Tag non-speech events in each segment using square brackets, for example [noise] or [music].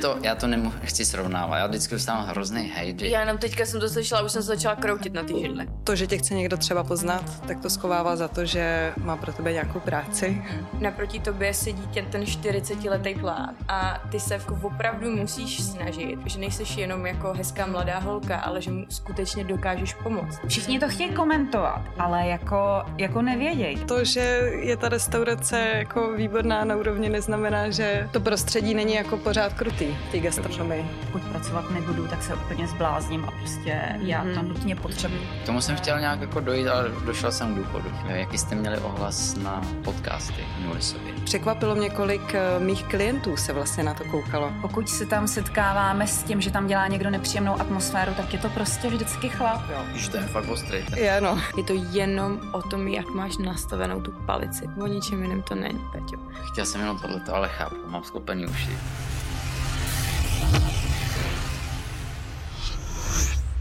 To, já to nechci srovnávat, já vždycky dostávám hrozný hejt. Já jenom teďka jsem to slyšela, už jsem se začala kroutit na ty židle. To, že tě chce někdo třeba poznat, tak to schovává za to, že má pro tebe nějakou práci. Naproti tobě sedí tě ten 40-letý plát a ty se opravdu musíš snažit, že nejsi jenom jako hezká mladá holka, ale že mu skutečně dokážeš pomoct. Všichni to chtějí komentovat, ale jako, jako nevědějí. To, že je ta restaurace jako výborná na úrovni, neznamená, že to prostředí není jako pořád krutý té gastronomii. Pokud pracovat nebudu, tak se úplně zblázním a prostě mm-hmm. já to Mhm. nutně potřebuji. K tomu jsem chtěl nějak jako dojít, ale došel jsem k důchodu. Jaký jste měli ohlas na podcasty minuli sobě? Překvapilo mě, kolik eh, mých klientů se vlastně na to koukalo. Pokud se tam setkáváme s tím, že tam dělá někdo nepříjemnou atmosféru, tak je to prostě vždycky chlap. Jo. Když to je fakt ostrý. Tak... Je, no. Je to jenom o tom, jak máš nastavenou tu palici. O ničem jiném to není, Peťo. Chtěl jsem jenom tohleto, ale chápu, mám sklopený uši.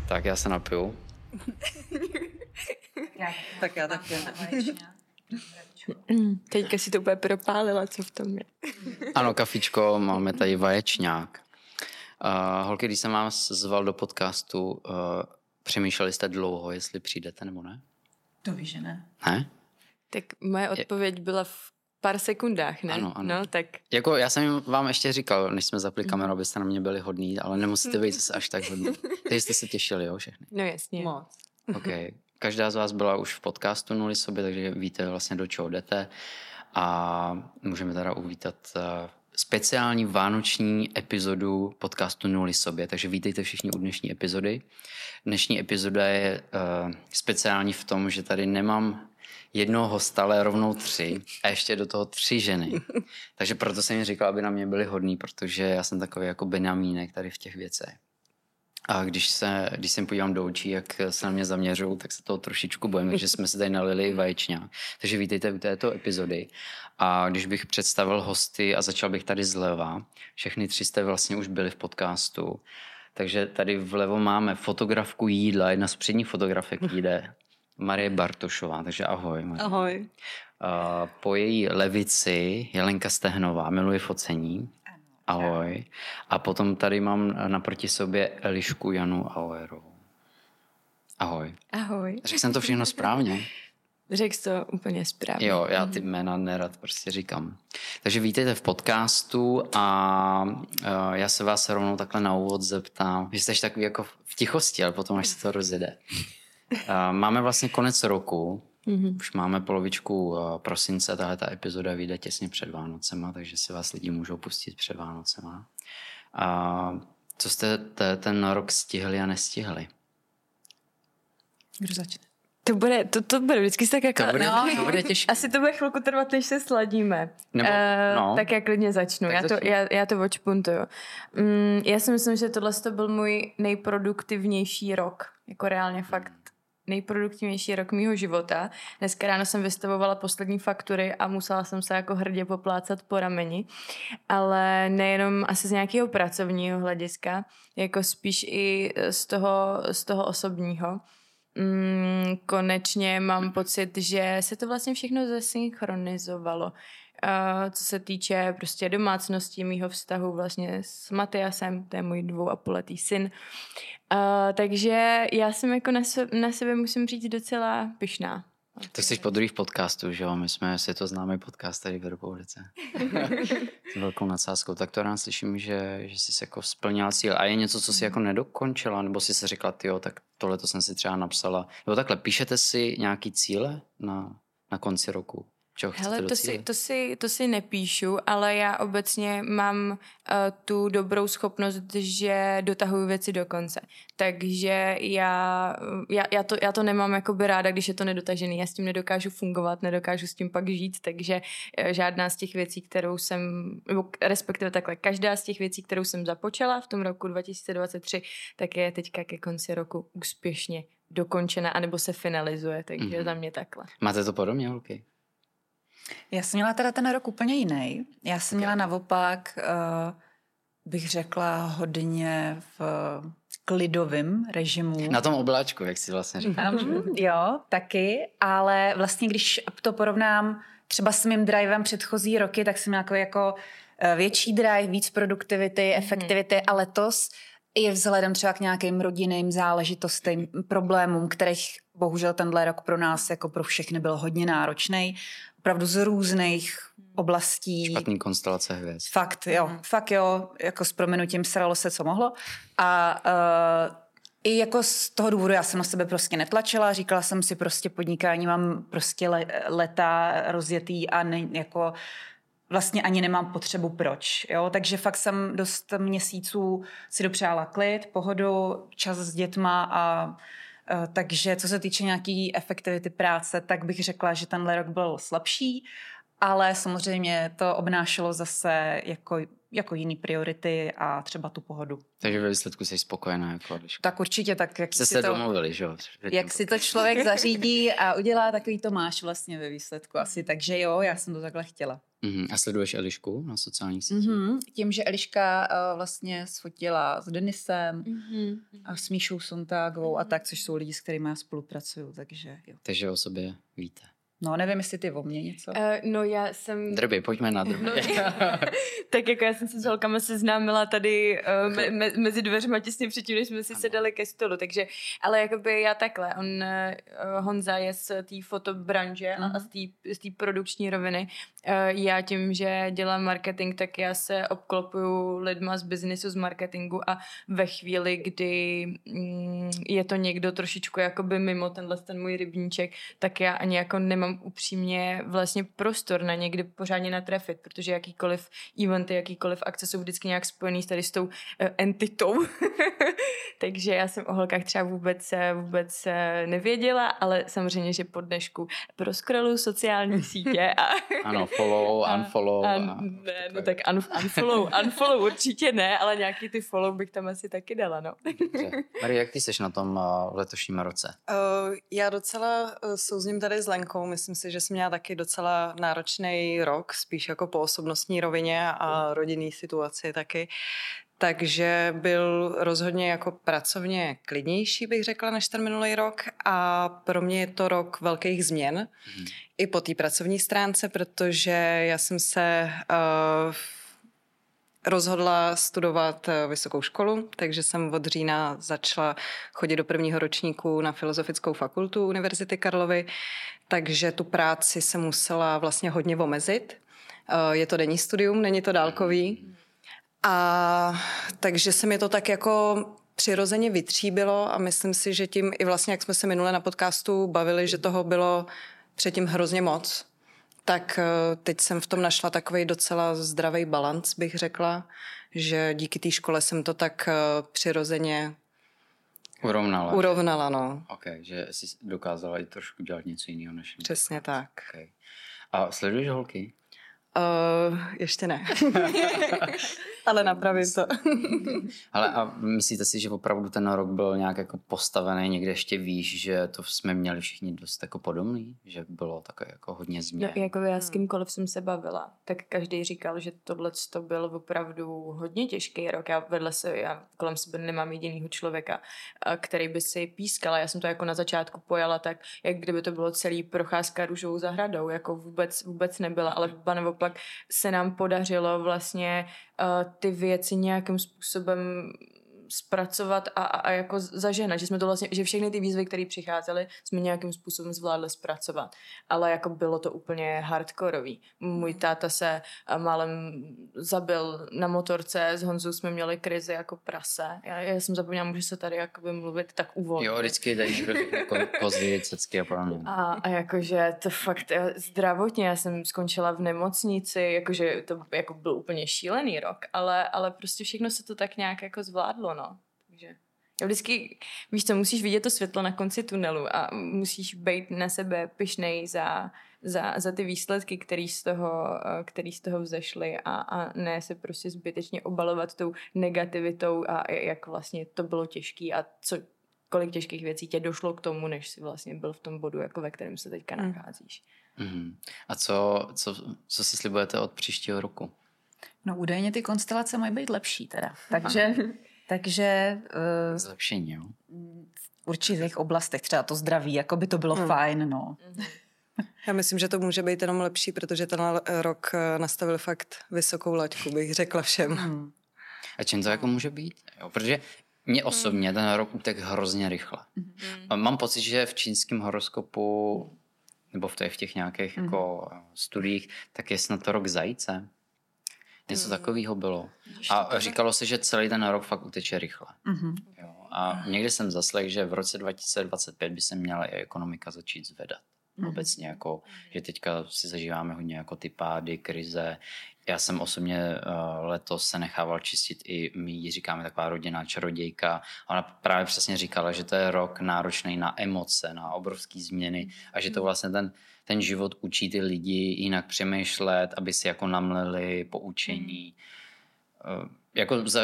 Tak já se napiju. [laughs] Tak já taky. [laughs] Teďka si to úplně propálila, co v tom je. [laughs] Ano, kafičko, máme tady vaječňák. Uh, holky, když jsem vás zval do podcastu, uh, přemýšleli jste dlouho, jestli přijdete nebo ne? To víš, že ne? Ne? Tak moje odpověď byla v pár sekundách, ne? Ano, ano. No, tak Jako já jsem vám ještě říkal, než jsme zapli kameru, abyste na mě byli hodní, ale nemusíte být zase až tak hodní. Takže jste se těšili, jo, všechny. no jasně. Moc. OK. Každá z vás byla už v podcastu Nuli sobě, takže víte vlastně, do čeho jdete. A můžeme teda uvítat eh, speciální vánoční epizodu podcastu Nuli sobě, takže vítejte všichni u dnešní epizody. Dnešní epizoda je uh, speciální v tom, že tady nemám jednoho hosta, ale rovnou tři a ještě do toho tři ženy. [laughs] Takže proto jsem jim říkal, aby na mě byli hodní, protože já jsem takový jako benamínek tady v těch věcech. A když se, když se jim podívám do očí, jak se na mě zaměřují, tak se toho trošičku bojím, že jsme se tady nalili vaječňák. Takže vítejte u této epizody. A když bych představil hosty a začal bych tady zleva, všechny tři jste vlastně už byli v podcastu, takže tady vlevo máme fotografku jídla, jedna z předních fotografek [laughs] jde, Marie Bartošová, takže ahoj. Marie. Ahoj. A po její levici Jelenka Stehnová, miluje focení. Ahoj. A potom tady mám naproti sobě Elišku Janu Auerovou. Ahoj. Ahoj. Řekl jsem to všechno správně? [laughs] Řekl to úplně správně. Jo, já ty jména nerad prostě říkám. Takže vítejte v podcastu a uh, já se vás rovnou takhle na úvod zeptám. Vy jste takový jako v tichosti, ale potom, až se to rozjede. Uh, máme vlastně konec roku, Mhm. už máme polovičku uh, prosince, tahle ta epizoda vyjde těsně před Vánocema, takže si vás lidi můžou pustit před Vánocema. A co jste te, ten rok stihli a nestihli? Kdo začne? To bude, to, to bude vždycky tak jako... To bude, no, to bude těžké. asi to bude chvilku trvat, než se sladíme. Nebo- Eh, no. Tak já klidně začnu. Tak já, to, začni. já, já to očpuntuju. Mm, já si myslím, že tohle to byl můj nejproduktivnější rok. Jako reálně fakt nejproduktivnější rok mýho života. Dneska ráno jsem vystavovala poslední faktury a musela jsem se jako hrdě poplácat po rameni. Ale nejenom asi z nějakého pracovního hlediska, jako spíš i z toho, z toho osobního. Mm, konečně mám pocit, že se to vlastně všechno zesynchronizovalo. Uh, co se týče prostě domácnosti, mýho vztahu vlastně s Matyasem, to je můj dvou a půlletý syn. Uh, takže já jsem jako na, se, na sebe musím říct docela pyšná. Tak jsi po druhý v podcastu, že jo? My jsme si to známý podcast tady v republice. [laughs] S velkou nadsázkou. Tak to rád slyším, že, že jsi jako splnila cíl. A je něco, co jsi jako nedokončila? Nebo jsi si řekla, jo, tak tohle to jsem si třeba napsala. Nebo takhle, píšete si nějaký cíle na, na konci roku? Čeho chcete Hele, to si, to, si, to si nepíšu, ale já obecně mám uh, tu dobrou schopnost, že dotahuju věci do konce. Takže já, já, já, to, já to nemám jako by ráda, když je to nedotažený. Já s tím nedokážu fungovat, nedokážu s tím pak žít, takže eh, žádná z těch věcí, kterou jsem, nebo respektive takhle, každá z těch věcí, kterou jsem započala v tom roku 2023, tak je teďka ke konci roku úspěšně dokončena, anebo se finalizuje, takže Mhm. mm-hmm. za mě takhle. Máte to podobně, holky? Já jsem měla teda ten rok úplně jiný. Já jsem měla naopak, uh, bych řekla, hodně v klidovém režimu. Na tom obláčku, jak jsi vlastně říkal. Um, jo, taky, ale vlastně když to porovnám třeba s mým drivem předchozí roky, tak jsem jako, jako eh, větší drive, víc produktivity, efektivity. A letos i vzhledem třeba k nějakým rodinným záležitostem, problémům, kterých bohužel tenhle rok pro nás jako pro všechny byl hodně náročný, opravdu z různých oblastí. Špatný konstelace hvězd. Fakt, jo, mm. fakt jo, jako s proměnutím sralo se, co mohlo. A uh, i jako z toho důvodu já jsem na sebe prostě netlačila, říkala jsem si prostě podnikání mám prostě le, leta rozjetý a ne, jako vlastně ani nemám potřebu proč, jo, takže fakt jsem dost měsíců si dopřála klid, pohodu, čas s dětma a Uh, takže co se týče nějaký efektivity práce, tak bych řekla, že tenhle rok byl slabší, ale samozřejmě to obnášelo zase jako jako jiný priority a třeba tu pohodu. Takže ve výsledku jsi spokojená jako Eliška. Tak určitě, tak jak Jste si se to, domluvili, že jo? Jak si to člověk zařídí a udělá, takový to máš vlastně ve výsledku asi. Takže jo, já jsem to takhle chtěla. Uh-huh. A sleduješ Elišku na sociálních sítích? Uh-huh. Tím, že Eliška uh, vlastně sfotila s Denisem uh-huh. a s Míšou Sontágovou a tak, což jsou lidi, s kterými já spolupracuju, takže jo. Takže o sobě víte. No, nevím, jestli ty o mně něco. Uh, no, já jsem... Drby, pojďme na drby. No, [laughs] tak jako já jsem se s holkama seznámila tady uh, me, me, mezi dveřma těsně předtím, než jsme si ano. sedali ke stolu, takže, ale jakoby já takhle, on, uh, Honza je z té fotobranže uh-huh. a mhm. z té produkční roviny. Uh, já tím, že dělám marketing, tak já se obklopuju lidma z biznisu, z marketingu a ve chvíli, kdy mm, je to někdo trošičku jakoby mimo tenhle ten můj rybníček, tak já ani jako nemám nemám upřímně vlastně prostor na někdy pořádně natrefit, protože jakýkoliv eventy, jakýkoliv akce jsou vždycky nějak spojený s tady s tou uh, entitou. [laughs] Takže já jsem o holkách třeba vůbec, eh, vůbec eh, nevěděla, ale samozřejmě, že po dnešku proskrolu sociální [laughs] sítě. A [laughs] ano, follow, unfollow. A, a, ne, no tak un, unfollow, unfollow určitě ne, ale nějaký ty follow bych tam asi taky dala, no. Marie, jak ty jsi na tom uh, v letošním roce? Uh, já docela uh, souzním tady s Lenkou, myslím si, že jsem měla taky docela náročný rok, spíš jako po osobnostní rovině a rodinný situaci taky. Takže byl rozhodně jako pracovně klidnější, bych řekla, než ten minulý rok. A pro mě je to rok velkých změn. Mm. I po té pracovní stránce, protože já jsem se uh, rozhodla studovat eh, vysokou školu, takže jsem od října začala chodit do prvního ročníku na Filozofickou fakultu Univerzity Karlovy, takže tu práci se musela vlastně hodně omezit. Eh, je to denní studium, není to dálkový. A takže se mi to tak jako přirozeně vytříbilo a myslím si, že tím i vlastně, jak jsme se minule na podcastu bavili, že toho bylo předtím hrozně moc, tak eh, teď jsem v tom našla takový docela zdravý balans, bych řekla, že díky té škole jsem to tak eh, přirozeně urovnala. Urovnala, no. Ok, že jsi dokázala i trošku dělat něco jiného než... Přesně tak. Okay. A sleduješ holky? Uh, ještě ne. [laughs] [laughs] Ale napravím to. [laughs] Ale a myslíte si, že opravdu ten rok byl nějak jako postavený někde ještě výš, že to jsme měli všichni dost jako podobný? Že bylo takové jako hodně změn? No, jako já s kýmkoliv jsem se bavila, tak každý říkal, že tohle to byl opravdu hodně těžký rok. Já vedle se, já kolem sebe nemám jedinýho člověka, který by si pískal. Já jsem to jako na začátku pojala tak, jak kdyby to bylo celý procházka růžovou zahradou, jako vůbec, vůbec nebyla, ale naopak se nám podařilo vlastně ty věci nějakým způsobem zpracovat a, a, a jako zažehnat, že jsme to vlastně, že všechny ty výzvy, které přicházely, jsme nějakým způsobem zvládli zpracovat. Ale jako bylo to úplně hardkorový. Můj táta se málem zabil na motorce, s Honzou jsme měli krizi jako prase. Já, já jsem zapomněla, můžu se tady jakoby mluvit tak úvodně. Jo, vždycky tady jako kozvy, cecky a podobně. A, a jakože to fakt zdravotně, já jsem skončila v nemocnici, jakože to jako byl úplně šílený rok, ale, ale prostě všechno se to tak nějak jako zvládlo, no. Takže já vždycky, víš co, musíš vidět to světlo na konci tunelu a musíš být na sebe pyšnej za, za, za ty výsledky, které z toho, který z toho vzešly a, a ne se prostě zbytečně obalovat tou negativitou a jak vlastně to bylo těžké a co, kolik těžkých věcí tě došlo k tomu, než jsi vlastně byl v tom bodu, jako ve kterém se teďka mm. nacházíš. Mm. A co, co, co si slibujete od příštího roku? No údajně ty konstelace mají být lepší teda. Takže [laughs] takže... Uh, Zlepšení, jo? V určitých oblastech, třeba to zdraví, jako by to bylo hmm. fajn, no. [laughs] Já myslím, že to může být jenom lepší, protože ten rok eh, nastavil fakt vysokou laťku, bych řekla všem. Hmm. A čím to jako může být? Jo, protože mě osobně ten rok utek hrozně rychle. Hmm. Mám pocit, že v čínském horoskopu nebo v těch, v těch nějakých hmm. jako studiích, tak je snad to rok zajíce. Něco mm. takového bylo. A říkalo se, že celý ten rok fakt uteče rychle. Mm-hmm. Jo. A někdy jsem zaslech, že v roce 2025 by se měla i ekonomika začít zvedat. Mm-hmm. Obecně jako, že teďka si zažíváme hodně jako ty pády, krize. Já jsem osobně uh, letos se nechával čistit i my ji říkáme taková rodinná čarodějka. Ona právě přesně říkala, že to je rok náročný na emoce, na obrovské změny a že to vlastně ten ten život učí ty lidi jinak přemýšlet, aby si jako namleli poučení. Hmm. Jako za,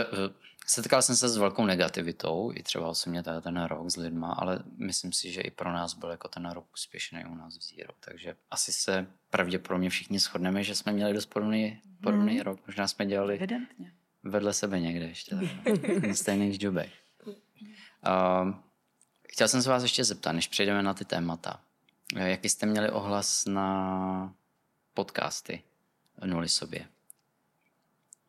setkal jsem se s velkou negativitou, i třeba osobně tady ten rok s lidma, ale myslím si, že i pro nás byl jako ten rok úspěšný u nás v Zero. Takže asi se pravděpodobně všichni shodneme, že jsme měli dost podobný, podobný hmm. rok. Možná jsme dělali Evidentně. vedle sebe někde ještě, [laughs] v stejných jobech. Uh, chtěl jsem se vás ještě zeptat, než přejdeme na ty témata. Eh, jaký jste měli ohlas na podcasty Nuli sobě?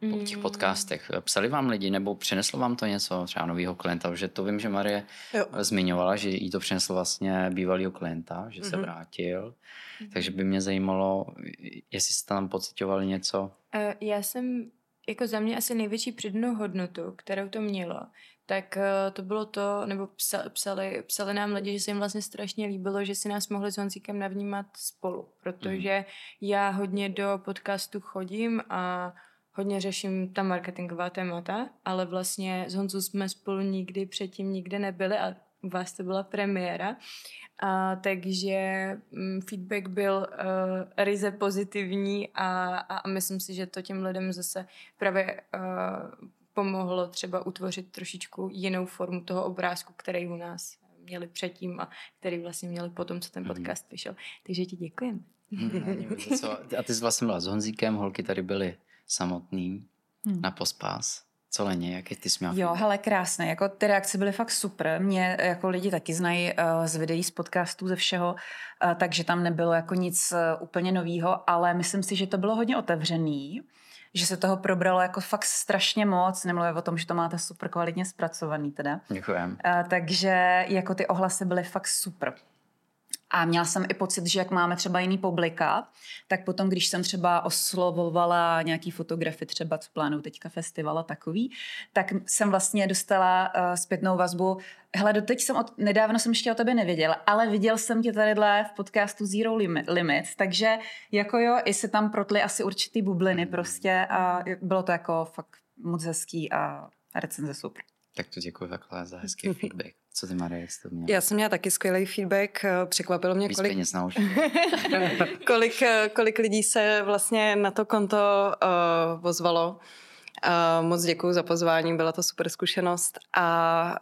Po těch mm. podcastech. Psali vám lidi nebo přineslo vám to něco, třeba nového klienta? Že to vím, že Marie jo. zmiňovala, že jí to přineslo vlastně bývalého klienta, že mm-hmm. se mhm. vrátil. Mm-hmm. Takže by mě zajímalo, jestli jste tam pocitovali něco. Uh, já jsem jako za mě asi největší přidanou hodnotu, kterou to mělo, tak uh, to bylo to, nebo psali, psali nám lidi, že se jim vlastně strašně líbilo, že si nás mohli s Honzíkem navnímat spolu, protože mm. já hodně do podcastu chodím a hodně řeším ta marketingová témata, ale vlastně s Honzou jsme spolu nikdy předtím nikde nebyli a u vás to byla premiéra. A, takže mm, feedback byl uh, ryze pozitivní a, a, a myslím si, že to těm lidem zase právě uh, pomohlo třeba utvořit trošičku jinou formu toho obrázku, který u nás měli předtím a který vlastně měli potom, co ten mhm. podcast vyšel. Takže ti děkujeme. Mhm, [laughs] a ty jsi vlastně byla s Honzíkem, holky tady byly samotný hmm. na pospás. Co Leně, jaký ty jsi měla? Jo, hele, krásné. Jako ty reakce byly fakt super. Mě jako lidi taky znají uh, z videí, z podcastů, ze všeho, uh, takže tam nebylo jako nic uh, úplně novýho, ale myslím si, že to bylo hodně otevřený že se toho probralo jako fakt strašně moc, nemluvím o tom, že to máte super kvalitně zpracovaný teda. Děkujem. Uh, takže jako ty ohlasy byly fakt super. A měla jsem i pocit, že jak máme třeba jiný publika, tak potom, když jsem třeba oslovovala nějaký fotografy, třeba co plánují teďka festival a takový, tak jsem vlastně dostala uh, zpětnou vazbu. Hele, doteď jsem od, nedávno jsem ještě o tebe nevěděla, ale viděl jsem tě tadyhle v podcastu Zero Limits, takže jako jo, i se tam protly asi určitý bubliny prostě a bylo to jako fakt moc hezký a recenze super. Tak to děkuji takhle za hezký [laughs] feedback. Co ty, Marie, jsi to měla? Já jsem měla taky skvělý feedback. Překvapilo mě, Víc kolik... peněz na [laughs] kolik, kolik lidí se vlastně na to konto uh, ozvalo. Uh, moc děkuji za pozvání, byla to super zkušenost. A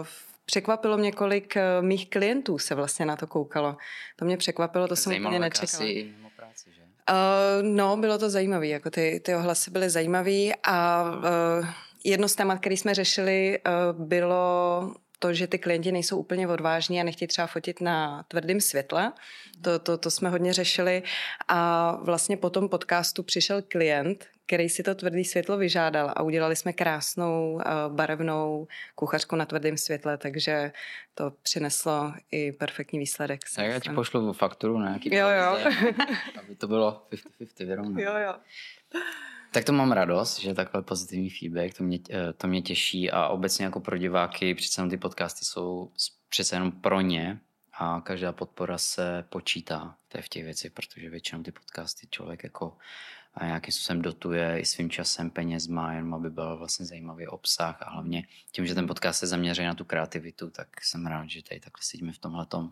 uh, překvapilo mě, kolik mých klientů se vlastně na to koukalo. To mě překvapilo, to jsem úplně nečekala. Asi práci, že? Uh, no, bylo to zajímavé, jako ty, ty ohlasy byly zajímavé a uh, jedno z témat, který jsme řešili, uh, bylo to, že ty klienti nejsou úplně odvážní a nechtějí třeba fotit na tvrdém světle. To, to, to jsme hodně řešili. A vlastně po tom podcastu přišel klient, který si to tvrdé světlo vyžádal a udělali jsme krásnou uh, barevnou kuchařku na tvrdém světle, takže to přineslo i perfektní výsledek. Tak já ti pošlu fakturu na nějaký Jo, jo. aby to bylo 50-50 vyrovnané. Jo, jo. Tak to mám radost, že takhle pozitivní feedback, to mě, eh, to mě těší a obecně jako pro diváky přece jenom ty podcasty jsou přece jenom pro ně a každá podpora se počítá to je v těch věcech, protože většinou ty podcasty člověk jako a nějakým způsobem dotuje i svým časem, penězma, jenom aby byl vlastně zajímavý obsah a hlavně tím, že ten podcast se zaměří na tu kreativitu, tak jsem rád, že tady takhle sedíme v tomhle uh,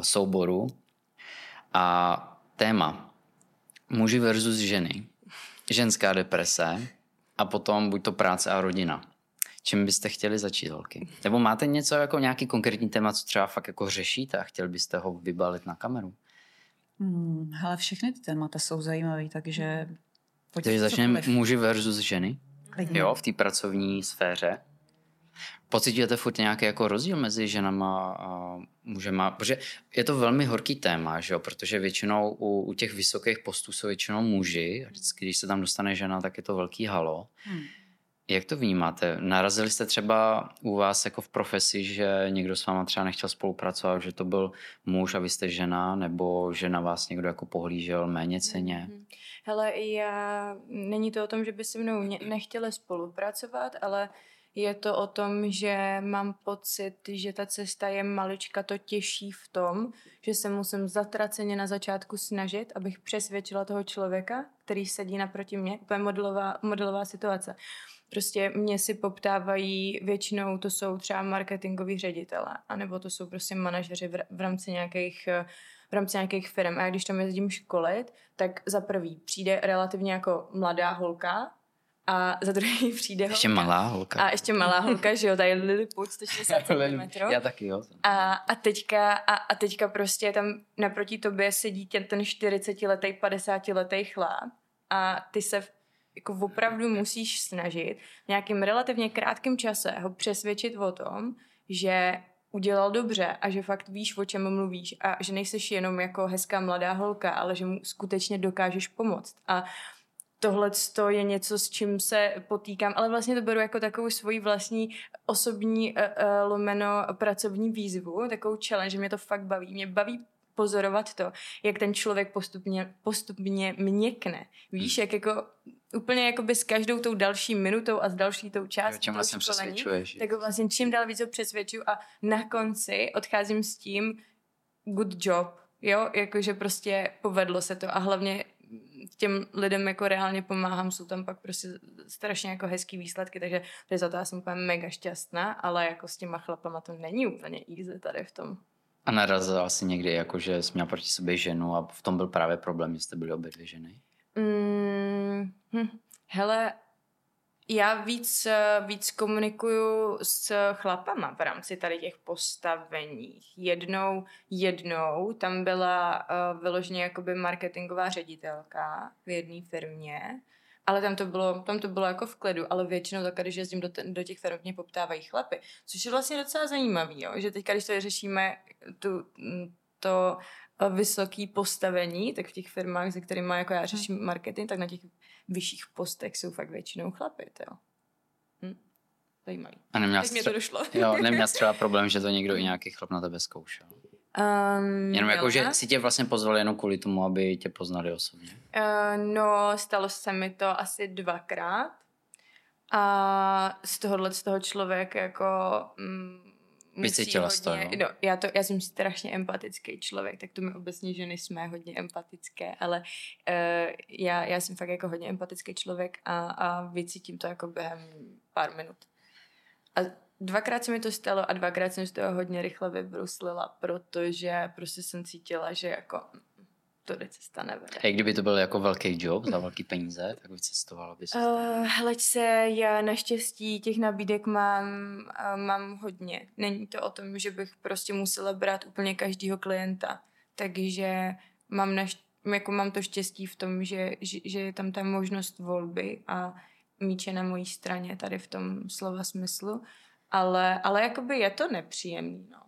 souboru. A téma muži versus ženy ženská deprese a potom buď to práce a rodina. Čím byste chtěli začít, holky? Nebo máte něco jako nějaký konkrétní téma, co třeba fakt jako řešíte a chtěli byste ho vybalit na kameru? Hmm, hele, všechny ty témata jsou zajímavé, takže... Takže začneme muži versus ženy. Klidně. Jo, v té pracovní sféře. Pocitujete furt nějaký jako rozdíl mezi ženama a mužema? Protože je to velmi horký téma, že jo? protože většinou u, u těch vysokých postů jsou většinou muži a vždycky, když se tam dostane žena, tak je to velký halo. Hmm. Jak to vnímáte? Narazili jste třeba u vás jako v profesi, že někdo s váma třeba nechtěl spolupracovat, že to byl muž a vy jste žena, nebo že na vás někdo jako pohlížel méně ceně? Hmm. Hele, já, není to o tom, že by se mnou nechtěli spolupracovat, ale je to o tom, že mám pocit, že ta cesta je malička to těžší v tom, že se musím zatraceně na začátku snažit, abych přesvědčila toho člověka, který sedí naproti mě. To je modelová, modelová situace. Prostě mě si poptávají, většinou to jsou třeba marketingoví ředitele, anebo to jsou prostě manažeři v, rámci nějakých v rámci nějakých firm. A když tam jezdím školit, tak za prvý přijde relativně jako mladá holka, a za druhý [laughs] přijde Ještě holka. malá holka. A ještě malá holka, že jo, tady Lilliput 160 cm. Já taky, jo. A, a, teďka, a, a teďka prostě tam naproti tobě sedí tě, ten 40-letý, 50-letý chlap a ty se jako opravdu musíš snažit v nějakým relativně krátkém čase ho přesvědčit o tom, že udělal dobře a že fakt víš, o čem mluvíš a že nejseš jenom jako hezká mladá holka, ale že mu skutečně dokážeš pomoct. A tohle je něco, s čím se potýkám, ale vlastně to beru jako takovou svoji vlastní osobní uh, uh, lomeno pracovní výzvu, takovou challenge, že mě to fakt baví. Mě baví pozorovat to, jak ten člověk postupně, postupně měkne. Víš, hmm. jak jako úplně jako by s každou tou další minutou a s další tou částí jo, vlastně přesvědčuješ. Tak vlastně čím dál víc ho přesvědčuju a na konci odcházím s tím good job, jo, jakože prostě povedlo se to a hlavně těm lidem jako reálně pomáhám, jsou tam pak prostě strašně jako hezký výsledky, takže za to já jsem úplně mega šťastná, ale jako s těma chlapama to není úplně easy tady v tom. A narazila asi někdy, jako že jsi měla proti sobě ženu a v tom byl právě problém, že jste byli obě dvě ženy? Mm, hm, hele, já víc, víc komunikuju s chlapama v rámci tady těch postavení. Jednou, jednou tam byla uh, vyloženě jakoby marketingová ředitelka v jedné firmě, ale tam to bylo, tam to bylo jako v klidu, ale většinou tak, když jezdím do, do těch firm, mě poptávají chlapy, což je vlastně docela zajímavý, že teď, když to řešíme, tu, to vysoké postavení, tak v těch firmách, se kterými jako já řeším hmm. marketing, tak na těch vyšších postech jsou fakt většinou chlapy, jo. Hm? Zajímavý. A neměla Teď mě to došlo. Jo, neměla [laughs] třeba problém, že to někdo i nějaký chlap na tebe zkoušel. Um, jenom jako, že si tě vlastně pozvali jenom kvůli tomu, aby tě poznali osobně. Uh, no, stalo se mi to asi dvakrát. A z tohohle z toho člověk jako mm, Vycítila hodně, to, no, já, to, já jsem strašně empatický člověk, tak to my obecně ženy jsme hodně empatické, ale uh, já, já jsem fakt jako hodně empatický člověk a, a vycítím to jako během pár minut. A dvakrát se mi to stalo a dvakrát jsem z toho hodně rychle vybruslila, protože prostě jsem cítila, že jako to cesta nevede. A kdyby to byl jako velký job za velký peníze, tak by cestovala bys? Uh, hleď se, já naštěstí těch nabídek mám, uh, mám hodně. Není to o tom, že bych prostě musela brát úplně každýho klienta. Takže mám, naš, jako mám to štěstí v tom, že, že, že je tam ta možnost volby a míče na mojí straně tady v tom slova smyslu. Ale, ale jakoby je to nepříjemný, no.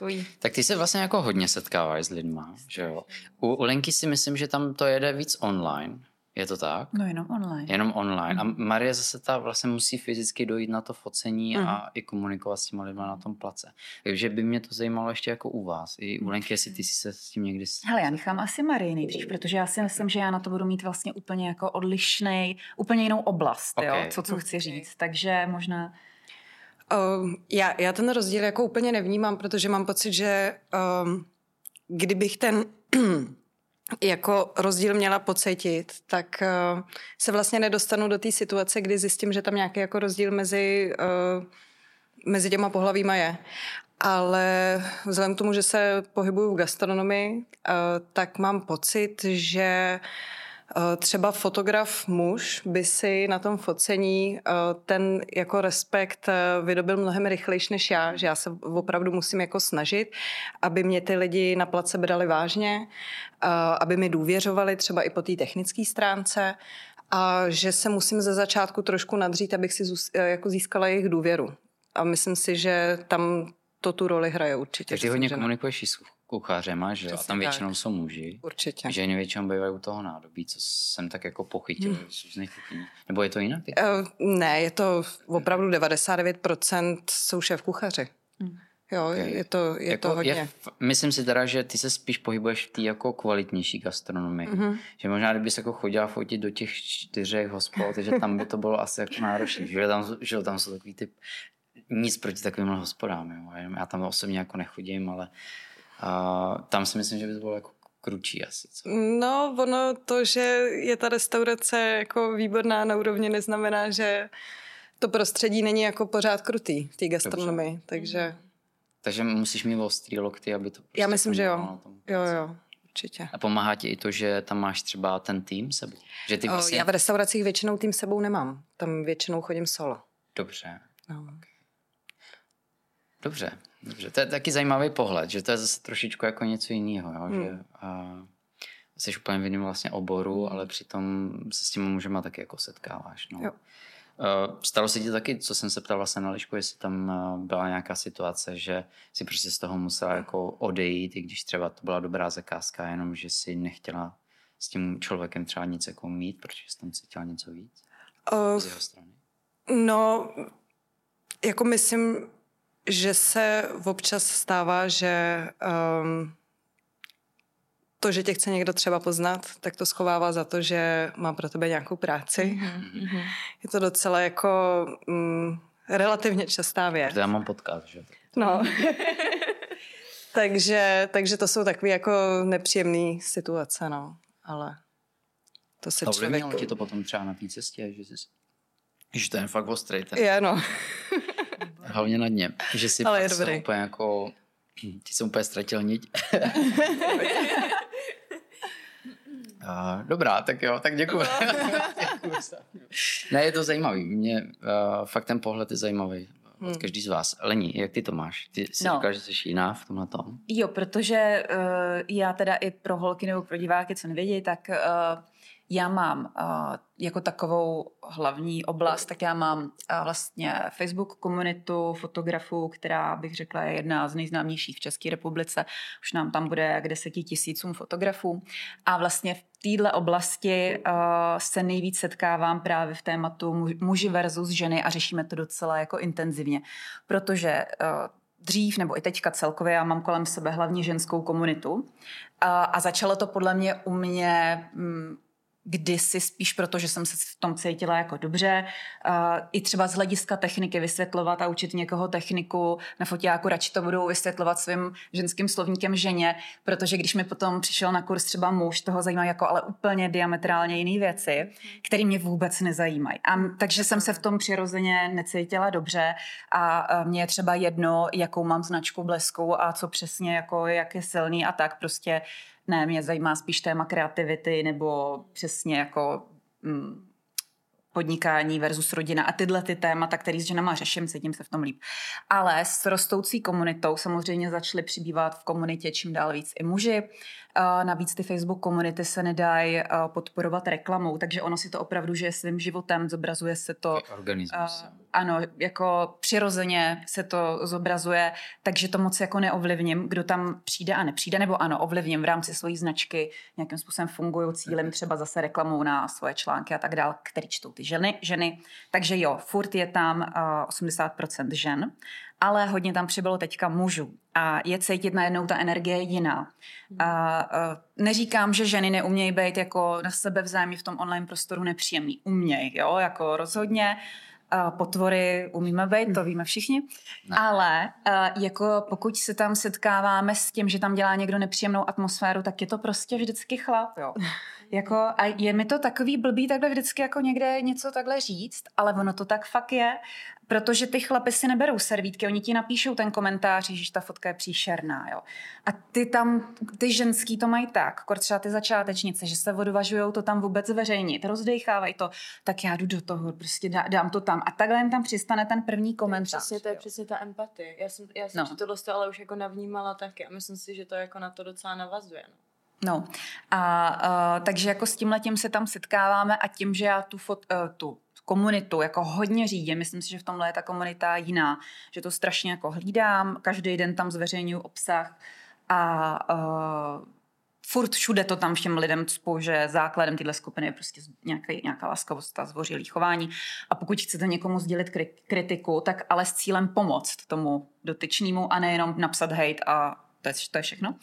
Takový. Tak ty se vlastně jako hodně setkáváš s lidma, že jo? U, u Lenky si myslím, že tam to jede víc online. Je to tak? No jenom online. Jenom online. Mm. A Marie zase ta vlastně musí fyzicky dojít na to focení mm. a mhm. i komunikovat s těma lidma na tom place. Takže by mě to zajímalo ještě jako u vás. I u Lenky, jestli ty si se s tím někdy... Hele, já nechám asi Marie nejdřív, protože já si myslím, že já na to budu mít vlastně úplně jako odlišný, úplně jinou oblast, okay. jo, co, co chci říct. Takže možná Uh, já, já ten rozdíl jako úplně nevnímám, protože mám pocit, že um, kdybych ten [clears throat] jako rozdíl měla pocítit, tak uh, se vlastně nedostanu do té situace, kdy zjistím, že tam nějaký jako rozdíl mezi, uh, mezi těma pohlavíma je. Ale vzhledem k tomu, že se pohybuju v gastronomii, uh, tak mám pocit, že uh, třeba fotograf muž by si na tom focení eh, ten jako respekt eh, vydobil mnohem rychlejší než já, že já se opravdu musím jako snažit, aby mě ty lidi na place brali vážně, aby mi důvěřovali třeba i po té technické stránce a že se musím ze začátku trošku nadřít, abych si jako získala jejich důvěru. a myslím si, že tam to tu roli hraje určitě. Takže ty hodně komunikuješ s kuchařema, že? A tam většinou tak. jsou muži. Určitě. Ženy většinou bývají u toho nádobí, co jsem tak jako pochytil hmm. z různých kuchyní. Nebo je to jinak? Uh, ne, je to opravdu 99% jsou šéf kuchaři. Hmm. Jo, okay. je to, je jako, to hodně. Je, myslím si teda, že ty se spíš pohybuješ v té jako kvalitnější gastronomii. Mm-hmm. Že možná, kdybys jako chodila fotit do těch čtyřech hospod, takže tam by to bylo asi jako náročné. Že tam, že tam jsou takový typ, nic proti takovým hospodám. Jo. Já tam osobně jako nechodím, ale uh, tam si myslím, že by to bylo jako kručí asi. Co? No, ono to, že je ta restaurace jako výborná na úrovni, neznamená, že to prostředí není jako pořád krutý v té gastronomii, Dobře. takže... Takže musíš mít ostrý lokty, aby to... Prostě Já myslím, že jo. Jo, jo, určitě. A pomáhá ti i to, že tam máš třeba ten tým sebou? Že ty vlastně... Já v restauracích většinou tým sebou nemám. Tam většinou chodím solo. Dobře. No. Dobře, dobře. To je taky zajímavý pohled, že to je zase trošičku jako něco jiného, jo? Hmm. že a, jsi úplně v jiném vlastně oboru, ale přitom se s tím můžeme taky jako setkáváš. No. Jo. Uh, stalo se ti taky, co jsem se ptal vlastně na Lišku, jestli tam uh, byla nějaká situace, že si prostě z toho musela jako odejít, i když třeba to byla dobrá zakázka, jenom že si nechtěla s tím člověkem třeba nic jako mít, protože jsi tam cítila něco víc? Uh, z jeho strany? No, jako myslím, že se občas stává, že um, to, že tě chce někdo třeba poznat, tak to schovává za to, že má pro tebe nějakou práci. Mm-hmm. Je to docela jako mm, relativně častá věc. Já mám podcast, že? No. [laughs] takže, takže to jsou takové jako nepříjemné situace, no. Ale to se A člověk... ti to potom třeba na té cestě, že jsi... Že to je fakt ostrý. Ten... Je, no. Hlavně na dně. Že si Ale je dobrý. úplně jako... [clears throat] Ty jsem úplně ztratil niť. [laughs] Dobrá, tak jo, tak děkuji. [laughs] ne, je to zajímavý. Mě uh, fakt ten pohled je zajímavý. Hmm. Každý z vás. Lení, jak ty to máš? Ty jsi no. říkala, že jsi jiná v tomhle tom? Jo, protože uh, já teda i pro holky nebo pro diváky, co nevědí, tak uh, já mám uh, jako takovou hlavní oblast, tak já mám uh, vlastně Facebook komunitu fotografů, která bych řekla je jedna z nejznámějších v České republice. Už nám tam bude k deseti tisícům fotografů. A vlastně v této oblasti uh, se nejvíc setkávám právě v tématu muži versus ženy a řešíme to docela jako intenzivně, protože uh, dřív nebo i teďka celkově já mám kolem sebe hlavně ženskou komunitu a, a začalo to podle mě u mě mm, kdysi spíš proto, že jsem se v tom cítila jako dobře. Uh, I třeba z hlediska techniky vysvětlovat a učit někoho techniku na fotáku, radši to budou vysvětlovat svým ženským slovníkem ženě, protože když mi potom přišel na kurz třeba muž, toho zajímá jako ale úplně diametrálně jiné věci, které mě vůbec nezajímají. A takže jsem se v tom přirozeně necítila dobře a mě je třeba jedno, jakou mám značku blesku a co přesně jako jak je silný a tak prostě ne, mě zajímá spíš téma kreativity nebo přesně jako mm, podnikání versus rodina a tyhle ty témata, které s ženama řeším, cítím se v tom líp. Ale s rostoucí komunitou samozřejmě začaly přibývat v komunitě čím dál víc i muži. Navíc ty Facebook komunity se nedají podporovat reklamou, takže ono si to opravdu žije svým životem, zobrazuje se to... Organismus. Ano, jako přirozeně se to zobrazuje, takže to moc jako neovlivním, kdo tam přijde a nepřijde, nebo ano, ovlivním v rámci svojí značky, nějakým způsobem fungují cílem třeba zase reklamou na svoje články a tak dál, který čtou ty ženy. ženy. Takže jo, furt je tam uh, 80% žen ale hodně tam přibylo teďka mužů a je cítit najednou ta energie jiná. A, a neříkám, že ženy neumějí být jako na sebe vzájemně v tom online prostoru nepříjemný. Umějí, jo, jako rozhodně. A potvory umíme být, to víme všichni, ne. ale a, jako pokud se tam setkáváme s tím, že tam dělá někdo nepříjemnou atmosféru, tak je to prostě vždycky chlap, jo. [laughs] Jako, a je mi to takový blbý takhle vždycky jako někde něco takhle říct, ale ono to tak fakt je, protože ty chlapy si neberou servítky, oni ti napíšou ten komentář, že ta fotka je příšerná, jo. A ty tam, ty ženský to mají tak, kor třeba ty začátečnice, že se odvažují to tam vůbec zveřejnit, rozdechávají to, tak já jdu do toho, prostě dá, dám to tam. A takhle jim tam přistane ten první komentář. Přesně, to je přesně ta empatie. Já jsem, já jsem no. tohle ale už jako navnímala taky a myslím si, že to jako na to docela navazuje. No. No a uh, takže jako s tím letím se tam setkáváme a tím, že já tu, fot, uh, tu komunitu jako hodně řídím. Myslím si, že v tomhle je ta komunita jiná, že to strašně jako hlídám, každý den tam zveřejňuji obsah a uh, furt všude to tam všem lidem cpu, že základem téhle skupiny je prostě nějaký, nějaká laskavost a zvořilý chování. A pokud chcete někomu sdělit kritiku, tak ale s cílem pomoct tomu dotyčnému a nejenom napsat hate a to je, to je všechno.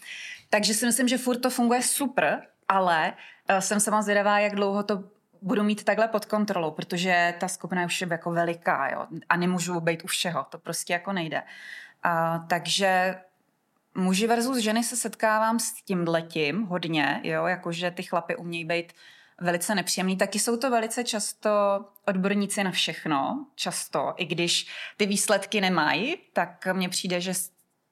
Takže si myslím, že furt to funguje super, ale uh, jsem sama zvědavá, jak dlouho to budu mít takhle pod kontrolou, protože ta skupina je už jako veliká jo, a nemůžu být u všeho, to prostě jako nejde. Uh, takže muži versus ženy se setkávám s tím letím hodně, jo, jakože ty chlapy umějí být velice nepříjemný, taky jsou to velice často odborníci na všechno, často, i když ty výsledky nemají, tak mně přijde, že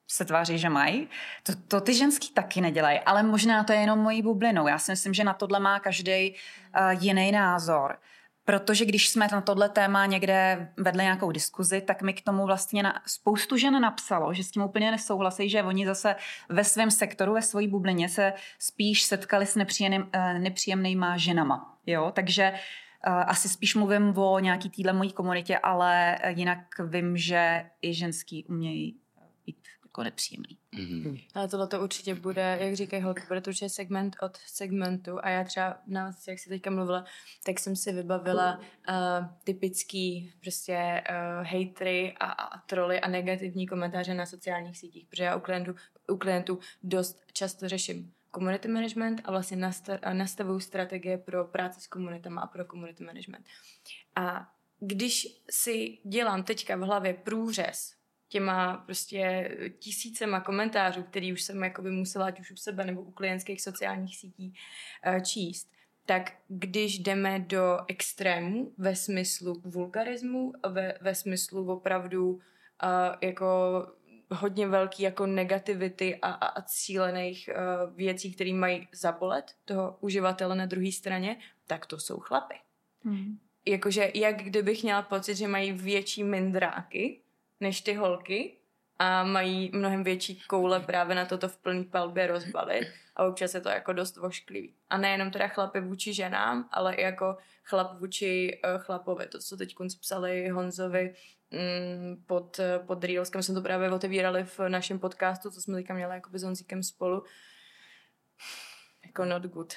se tváří, že mají. To, to ty ženský taky nedělají, ale možná to je jenom mojí bublinou. Já si myslím, že na tohle má každý uh, jiný názor. Protože když jsme na tohle téma někde vedli nějakou diskuzi, tak mi k tomu vlastně na, spoustu žen napsalo, že s tím úplně nesouhlasí, že oni zase ve svém sektoru, ve své bublině se spíš setkali s nepříjemným, uh, nepříjemnýma ženama. Jo? Takže uh, asi spíš mluvím o nějaký týhle mojí komunitě, ale jinak vím, že i ženský umějí jako nepříjemný. Mm-hmm. Ale tohle to určitě bude, jak říkají holky, bude to určitě segment od segmentu a já třeba na jak jsi teďka mluvila, tak jsem si vybavila uh, typický prostě uh, hatery a, a troly a negativní komentáře na sociálních sítích, protože já u klientů, u klientů dost často řeším community management a vlastně nastavuju strategie pro práci s komunitama a pro community management. A když si dělám teďka v hlavě průřez těma prostě tisícema komentářů, který už jsem jakoby musela ať už u sebe nebo u klientských sociálních sítí uh, číst, tak když jdeme do extrému ve smyslu vulgarismu, ve, ve smyslu opravdu uh, jako hodně velký jako negativity a, a, a cílených uh, věcí, které mají zabolet toho uživatele na druhé straně, tak to jsou chlapy. Hmm. Jakože jak kdybych měla pocit, že mají větší mindráky, než ty holky a mají mnohem větší koule právě na toto v plný palbě rozbalit a občas je to jako dost vošklivý. A nejenom teda chlapy vůči ženám, ale i jako chlap vůči uh, chlapovi. To, co teď psali Honzovi mm, pod, pod Reelskem, jsme to právě otevírali v našem podcastu, co jsme teďka měli jako s Honzíkem spolu. Jako not good.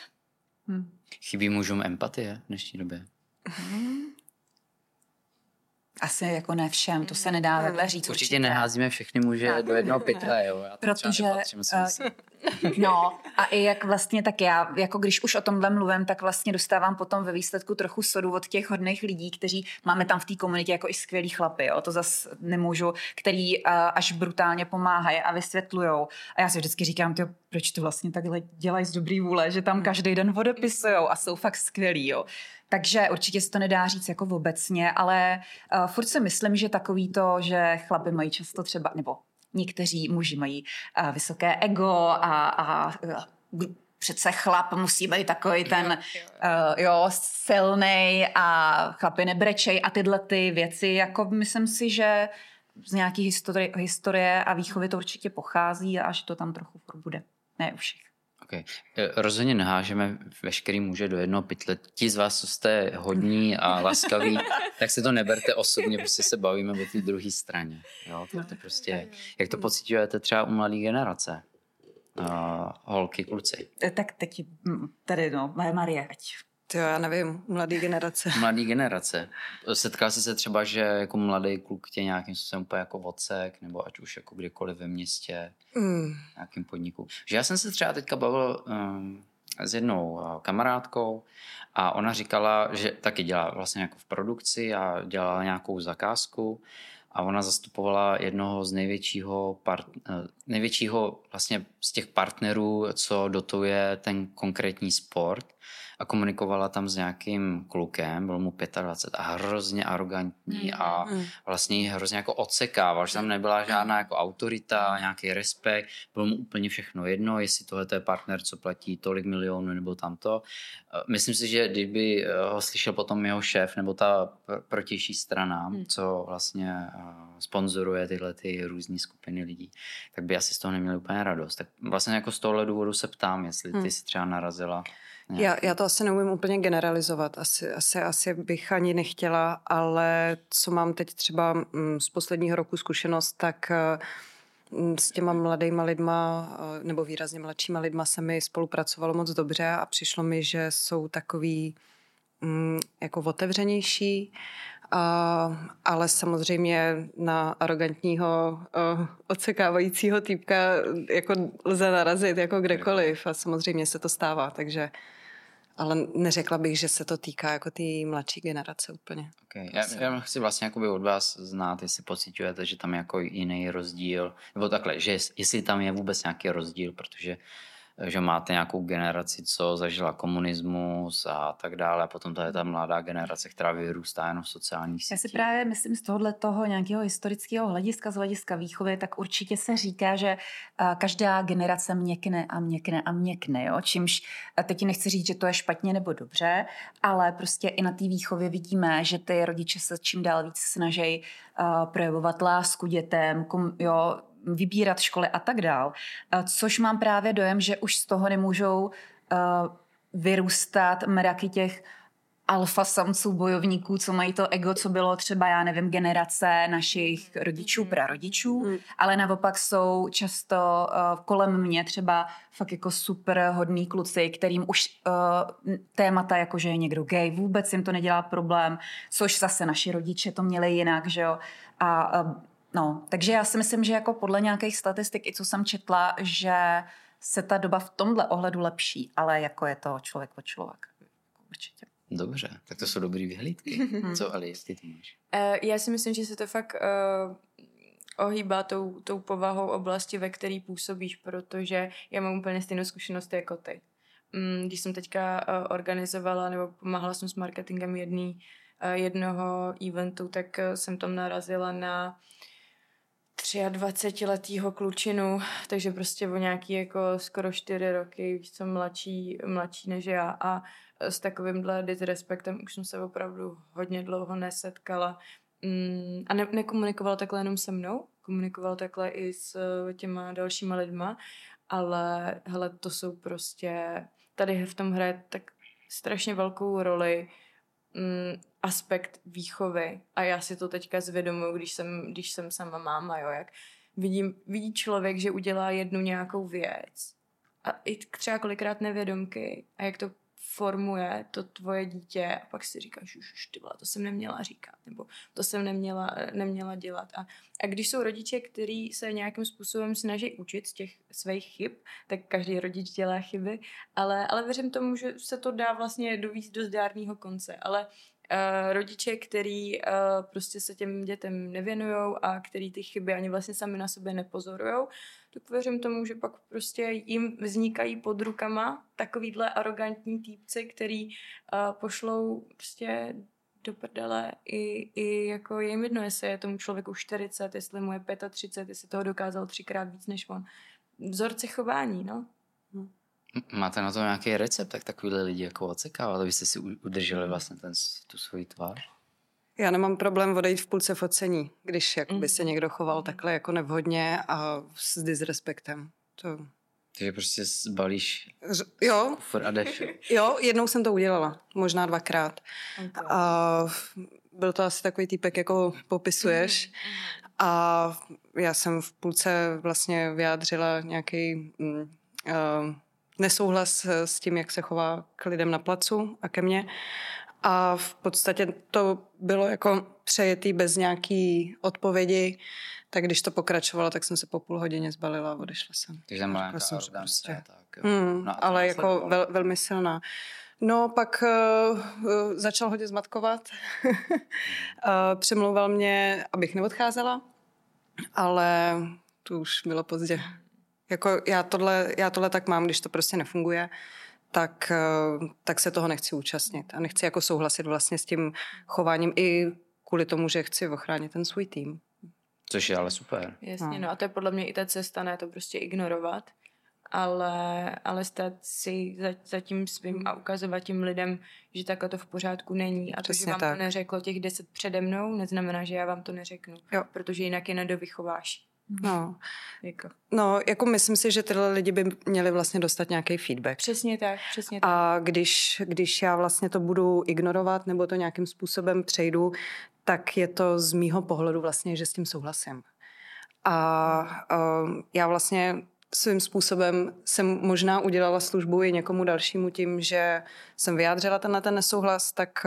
Hmm. Chybí mužům empatie v dnešní době? Hmm. Asi jako ne všem, to se nedá takhle říct. Určitě, určitě neházíme všechny muže do jednoho pytle, jo. Já Protože, nepatřím, uh, [laughs] no a i jak vlastně tak já, jako když už o tomhle mluvím, tak vlastně dostávám potom ve výsledku trochu sodu od těch hodných lidí, kteří máme tam v té komunitě jako i skvělí chlapy, jo, to zas nemůžu, který uh, až brutálně pomáhají a vysvětlujou. A já si vždycky říkám, tyjo, proč to vlastně takhle dělají z dobrý vůle, že tam hmm. každý den odepisujou a jsou fakt skvělí, jo. Takže určitě se to nedá říct jako obecně, ale uh, furt si myslím, že takový to, že chlapy mají často třeba, nebo někteří muži mají uh, vysoké ego a, a uh, přece chlap musí být takový ten uh, jo, silný a chlapy nebrečej a tyhle ty věci, jako myslím si, že z nějaký historie, historie a výchovy to určitě pochází a že to tam trochu bude. Ne u všech. Okay. E, rozhodně nehážeme veškerý muže do jednoho pytle. Ti z vás, co jste hodní a laskaví, [laughs] tak se to neberte osobně, prostě se bavíme o té druhé straně. Jo? To, to prostě, jak to pocitujete třeba u mladé generace? Uh, holky, kluci. E, tak teď tady, no, Marie, ať to já nevím, mladý generace. [laughs] Mladý generace. Setkal jsi se třeba, že jako mladý kluk tě nějakým způsobem úplně jako vocek, nebo ať už jako kdykoliv ve městě, mm. nějakým podniku. Že já jsem se třeba teďka bavil um, s jednou uh, kamarádkou a ona říkala, že taky dělá vlastně jako v produkci a dělala nějakou zakázku a ona zastupovala jednoho z největšího, part, uh, největšího vlastně z těch partnerů, co dotuje ten konkrétní sport a komunikovala tam s nějakým klukem, byl mu 25 a hrozně arrogantní mm. a mm. vlastně ji hrozně jako odsekával, že tam nebyla žádná jako autorita, nějaký respekt, bylo mu úplně všechno jedno, jestli tohle je partner, co platí tolik milionů nebo tamto. Eh, myslím si, že kdyby eh, ho slyšel potom jeho šéf nebo ta protější strana, mm. co vlastně eh, sponzoruje tyhle ty různé skupiny lidí, tak by asi z toho neměli úplně radost. Tak vlastně jako z tohohle důvodu se ptám, jestli ty si třeba narazila Já, já to asi neumím úplně generalizovat, asi, asi, asi bych ani nechtěla, ale co mám teď třeba mm, z posledního roku zkušenost, tak mm, s těma mladýma lidma nebo výrazně mladšíma lidma se mi spolupracovalo moc dobře a přišlo mi, že jsou takový mm, jako otevřenější, a, ale samozřejmě na arrogantního uh, odsekávajícího týpka jako lze narazit jako kdekoliv a samozřejmě se to stává, takže ale neřekla bych, že se to týká jako ty mladší generace úplně. Okay. Já, já chci vlastně jakoby od vás znát, jestli pocitujete, že tam je jako jiný rozdíl, nebo takhle, že jestli tam je vůbec nějaký rozdíl, protože že máte nějakou generaci, co zažila komunismus a tak dále. A potom to je ta mladá generace, která vyrůstá jenom v sociálních sítích. Já si právě myslím z tohohle toho nějakého historického hlediska, z hlediska výchovy, tak určitě se říká, že každá generace měkne a měkne a měkne. Jo? Čímž teď nechci říct, že to je špatně nebo dobře, ale prostě i na té výchově vidíme, že ty rodiče se čím dál víc snaží projevovat lásku dětem, jo, vybírat školy a tak dál. Což mám právě dojem, že už z toho nemůžou vyrůstat mraky těch alfa samců bojovníků, co mají to ego, co bylo třeba, já nevím, generace našich rodičů, mm. prarodičů, mm. ale naopak jsou často uh, kolem mě třeba fakt jako super hodný kluci, kterým už uh, témata jako, že je někdo gay, vůbec jim to nedělá problém, což zase naši rodiče to měli jinak, že jo. A uh, No, takže já si myslím, že jako podle nějakých statistik, i co jsem četla, že se ta doba v tomhle ohledu lepší, ale jako je to člověk od člověka. Určitě. Dobře, tak to jsou dobrý vyhlídky. Mhm. Co, Ali, jestli ty máš? Uh, já si myslím, že se to fakt uh, ohýbá tou, tou povahou oblasti, ve které působíš, protože já mám úplně stejnou zkušenost jako ty. Um, když jsem teďka uh, organizovala nebo pomáhala jsem s marketingem jedný, uh, jednoho eventu, tak uh, jsem tam narazila na 23-letýho klučinu, takže prostě o nějaký jako skoro 4 roky, víš co, mladší, mladší než já. A s takovýmhle disrespektem už jsem se opravdu hodně dlouho nesetkala. Mm, a ne, nekomunikoval takhle jenom se mnou, komunikoval takhle i s těma dalšíma lidma, ale hele, to jsou prostě, tady v tom hraje tak strašně velkou roli mm, aspekt výchovy. A já si to teďka zvědomuji, když jsem, když jsem sama máma, jo, jak vidím, vidí člověk, že udělá jednu nějakou věc a i třeba kolikrát nevědomky a jak to formuje to tvoje dítě a pak si říkáš, už, už ty vole, to jsem neměla říkat, nebo to jsem neměla, neměla dělat. A, a když jsou rodiče, kteří se nějakým způsobem snaží učit z těch svých chyb, tak každý rodič dělá chyby, ale, ale věřím tomu, že se to dá vlastně dovíct do zdárného konce. Ale Uh, rodiče, který uh, prostě se těm dětem nevěnují a který ty chyby ani vlastně sami na sobě nepozorují, tak věřím tomu, že pak prostě jim vznikají pod rukama takovýhle arrogantní týpci, který uh, pošlou prostě do prdele i, i jako je jim jedno, jestli je tomu člověku 40, jestli mu je 35, jestli toho dokázal třikrát víc než on. Vzorce chování, no. Hm. Máte na to nějaký recept, tak takovýhle lidi jako odsekávat, abyste si udrželi vlastně ten, tu svoji tvář? Já nemám problém odejít v půlce focení, když jakoby mm. se někdo choval takhle jako nevhodně a s disrespektem. To... Takže prostě zbalíš jo. a jdeš. [laughs] Jo, jednou jsem to udělala, možná dvakrát. Okay. A byl to asi takový týpek, jako popisuješ. Mm. A já jsem v půlce vlastně vyjádřila nějaký uh, nesouhlas s tím, jak se chová k lidem na placu a ke mně. A v podstatě to bylo jako přejetý bez nějaký odpovědi, tak když to pokračovalo, tak jsem se po půl hodině zbalila a odešla jsem. Takže tam byla jsem prostě, tak, hmm, no ale jako vel, velmi silná. No, pak uh, uh, začal hodně zmatkovat. uh, [laughs] přemlouval mě, abych neodcházela, ale to už bylo pozdě. Jako já tohle, já tohle tak mám, když to prostě nefunguje, tak, eh, tak se toho nechci účastnit. A nechci jako souhlasit vlastně s tím chováním i kvůli tomu, že chci ochránit ten svůj tým. Což je ale super. Jasně, no. no a to je podle mě i ta cesta, ne to prostě ignorovat, ale, ale stát si za, za tím svým a ukazovat tím lidem, že takhle to v pořádku není. A to, Přesně že vám tak. to neřeklo těch deset přede mnou, neznamená, že já vám to neřeknu. Jo. Protože jinak je nedovychováš. No. Jako. no, jako myslím si, že tyhle lidi by měli vlastně dostat nějaký feedback. Přesně tak, přesně tak. A když, když já vlastně to budu ignorovat nebo to nějakým způsobem přejdu, tak je to z mýho pohledu vlastně, že s tím souhlasím. A uh, já vlastně svým způsobem jsem možná udělala službu i někomu dalšímu tím, že jsem vyjádřila tenhle ten nesouhlas, tak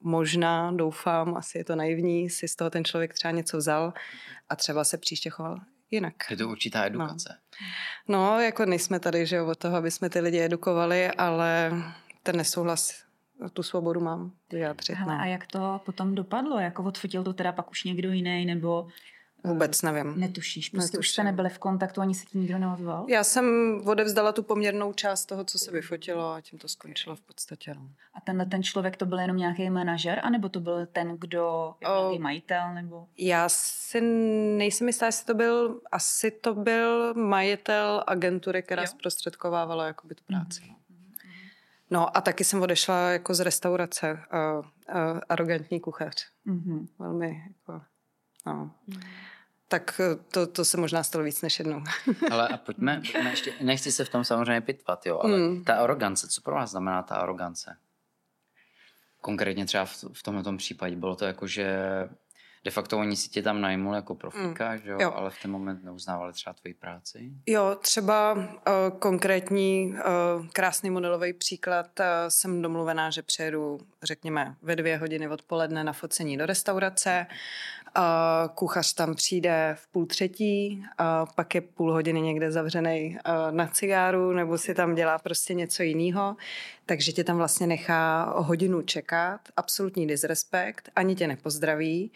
možná, doufám, asi je to naivní, si z toho ten člověk třeba něco vzal a třeba se příště choval jinak. Je to určitá edukace. No, no jako nejsme tady, že jo, od toho, aby jsme ty lidi edukovali, ale ten nesouhlas, tu svobodu mám vyjádřit. Hele, no. a jak to potom dopadlo? Jako odfotil to teda pak už někdo jiný, nebo Vůbec nevím. netušíš? Prostě už Netuším. jste nebyli v kontaktu, ani se ti nikdo neozval? Já jsem odevzdala tu poměrnou část toho, co se vyfotilo a tím to skončilo v podstatě. No. A tenhle ten člověk to byl jenom nějaký manažer, anebo to byl ten, kdo jako O. majitel, nebo... Já si nejsem jistá, jestli to byl, asi to byl majitel agentury, která Jo. zprostředkovávala jakoby tu práci. No. no a taky jsem odešla jako z restaurace, uh, uh, arrogantní kuchař. Mhm. Velmi jako, no. Tak eh, to, to se možná stalo víc než jednou. [laughs] Ale a pojďme, pojďme ještě, nechci se v tom samozřejmě pitvat, jo, ale Mm. ta arogance, co pro vás znamená ta arogance? Konkrétně třeba v, v tomto případě bylo to jako, že de facto oni si tě tam najmuli jako profíka, mm. že jo, Jo. ale v ten moment neuznávali třeba tvoji práci. Jo, třeba uh, konkrétní uh, krásný modelový příklad. Uh, jsem domluvená, že přijedu, řekněme, ve dvě hodiny odpoledne na focení do restaurace. Uh, kuchař tam přijde v půl třetí, uh, pak je půl hodiny někde zavřený na cigáru nebo si tam dělá prostě něco jiného. Takže tě tam vlastně nechá hodinu čekat, absolutní disrespekt, ani tě nepozdraví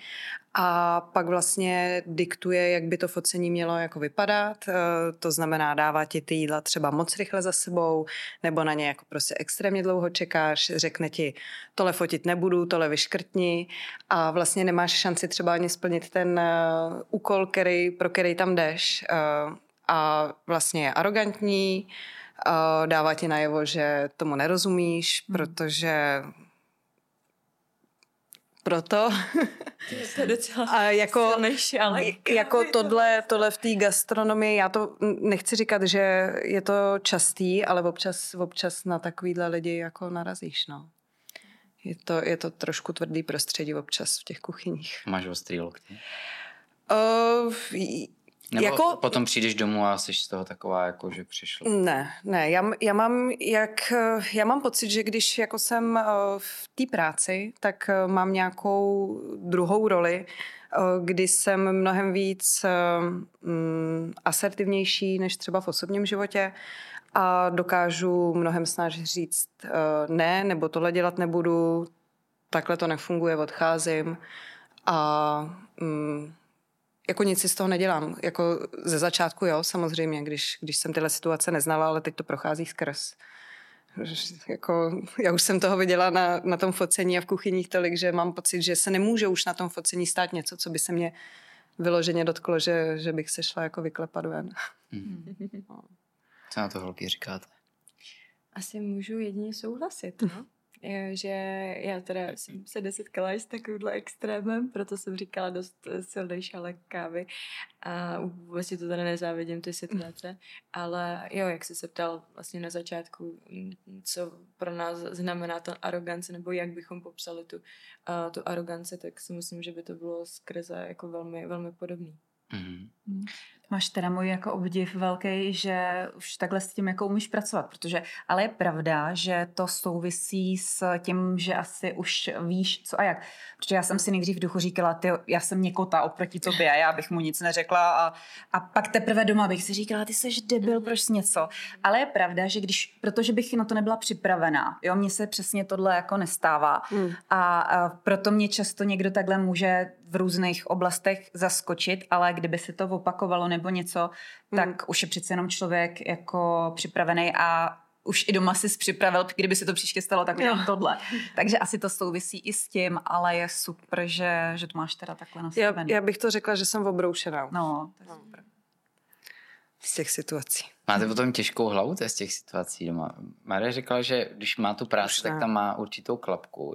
a pak vlastně diktuje, jak by to focení mělo jako vypadat. Eh, To znamená, dává ti ty jídla třeba moc rychle za sebou, nebo na ně jako prostě extrémně dlouho čekáš, řekne ti, tohle fotit nebudu, tohle vyškrtni a vlastně nemáš šanci třeba ani splnit ten eh, úkol, který, pro který tam jdeš. Eh, A vlastně je arrogantní, dává ti najevo, že tomu nerozumíš, protože proto To je docela a jako, silný šálek. jako tohle, tohle v té gastronomii, já to nechci říkat, že je to častý, ale občas, občas na takovýhle lidi jako narazíš, no. Je to, je to trošku tvrdý prostředí občas v těch kuchyních. Máš ostrý lokty. Uh, Nebo jako, potom přijdeš domů a jsi z toho taková, jako že přišlo. Ne, ne, já, já, mám, jak, eh, já mám pocit, že když jako jsem eh, v té práci, tak eh, mám nějakou druhou roli, kdy jsem mnohem víc mm, asertivnější než třeba v osobním životě a dokážu mnohem snáž říct ne, nebo tohle dělat nebudu, takhle to nefunguje, odcházím a mm, jako nic si z toho nedělám. Jako ze začátku jo, samozřejmě, když, když jsem tyhle situace neznala, ale teď to prochází skrz. Jako, já už jsem toho viděla na, na tom focení a v kuchyních tolik, že mám pocit, že se nemůže už na tom focení stát něco, co by se mě vyloženě dotklo, že, že bych se šla jako vyklepat ven. [laughs] Co na to holky říkáte? Asi můžu jedině souhlasit, no. Je, že já teda jsem se nesetkala s takovýmhle extrémem, proto jsem říkala dost eh, silný šálek kávy a si to teda nezávidím, ty situace, ale jo, jak jsi se ptal vlastně na začátku, mm, co pro nás znamená ta arogance, nebo jak bychom popsali tu, uh, tu aroganci, tak si myslím, že by to bylo skrze jako velmi, velmi podobný. Mhm. Máš teda můj jako obdiv velký, že už takhle s tím jako umíš pracovat, protože, ale je pravda, že to souvisí s tím, že asi už víš co a jak. Protože já jsem si nejdřív v duchu říkala, ty, já jsem někota oproti tobě a já bych mu nic neřekla a, a pak teprve doma bych si říkala, ty jsi debil, proč jsi něco. Ale je pravda, že když, protože bych na to nebyla připravená, jo, mně se přesně tohle jako nestává Mm. a, a proto mě často někdo takhle může v různých oblastech zaskočit, ale kdyby se to opakovalo nebo něco, tak Mm. už je přece jenom člověk jako připravený a už i doma si připravil, kdyby se to příště stalo, tak udělám tohle. [laughs] Takže asi to souvisí i s tím, ale je super, že, že to máš teda takhle Já, nastavený. já bych to řekla, že jsem obroušená No, to je super. z těch situací. Máte potom těžkou hlavu z těch situací doma? Marie říkala, že když má tu práci, tak tam má určitou klapku.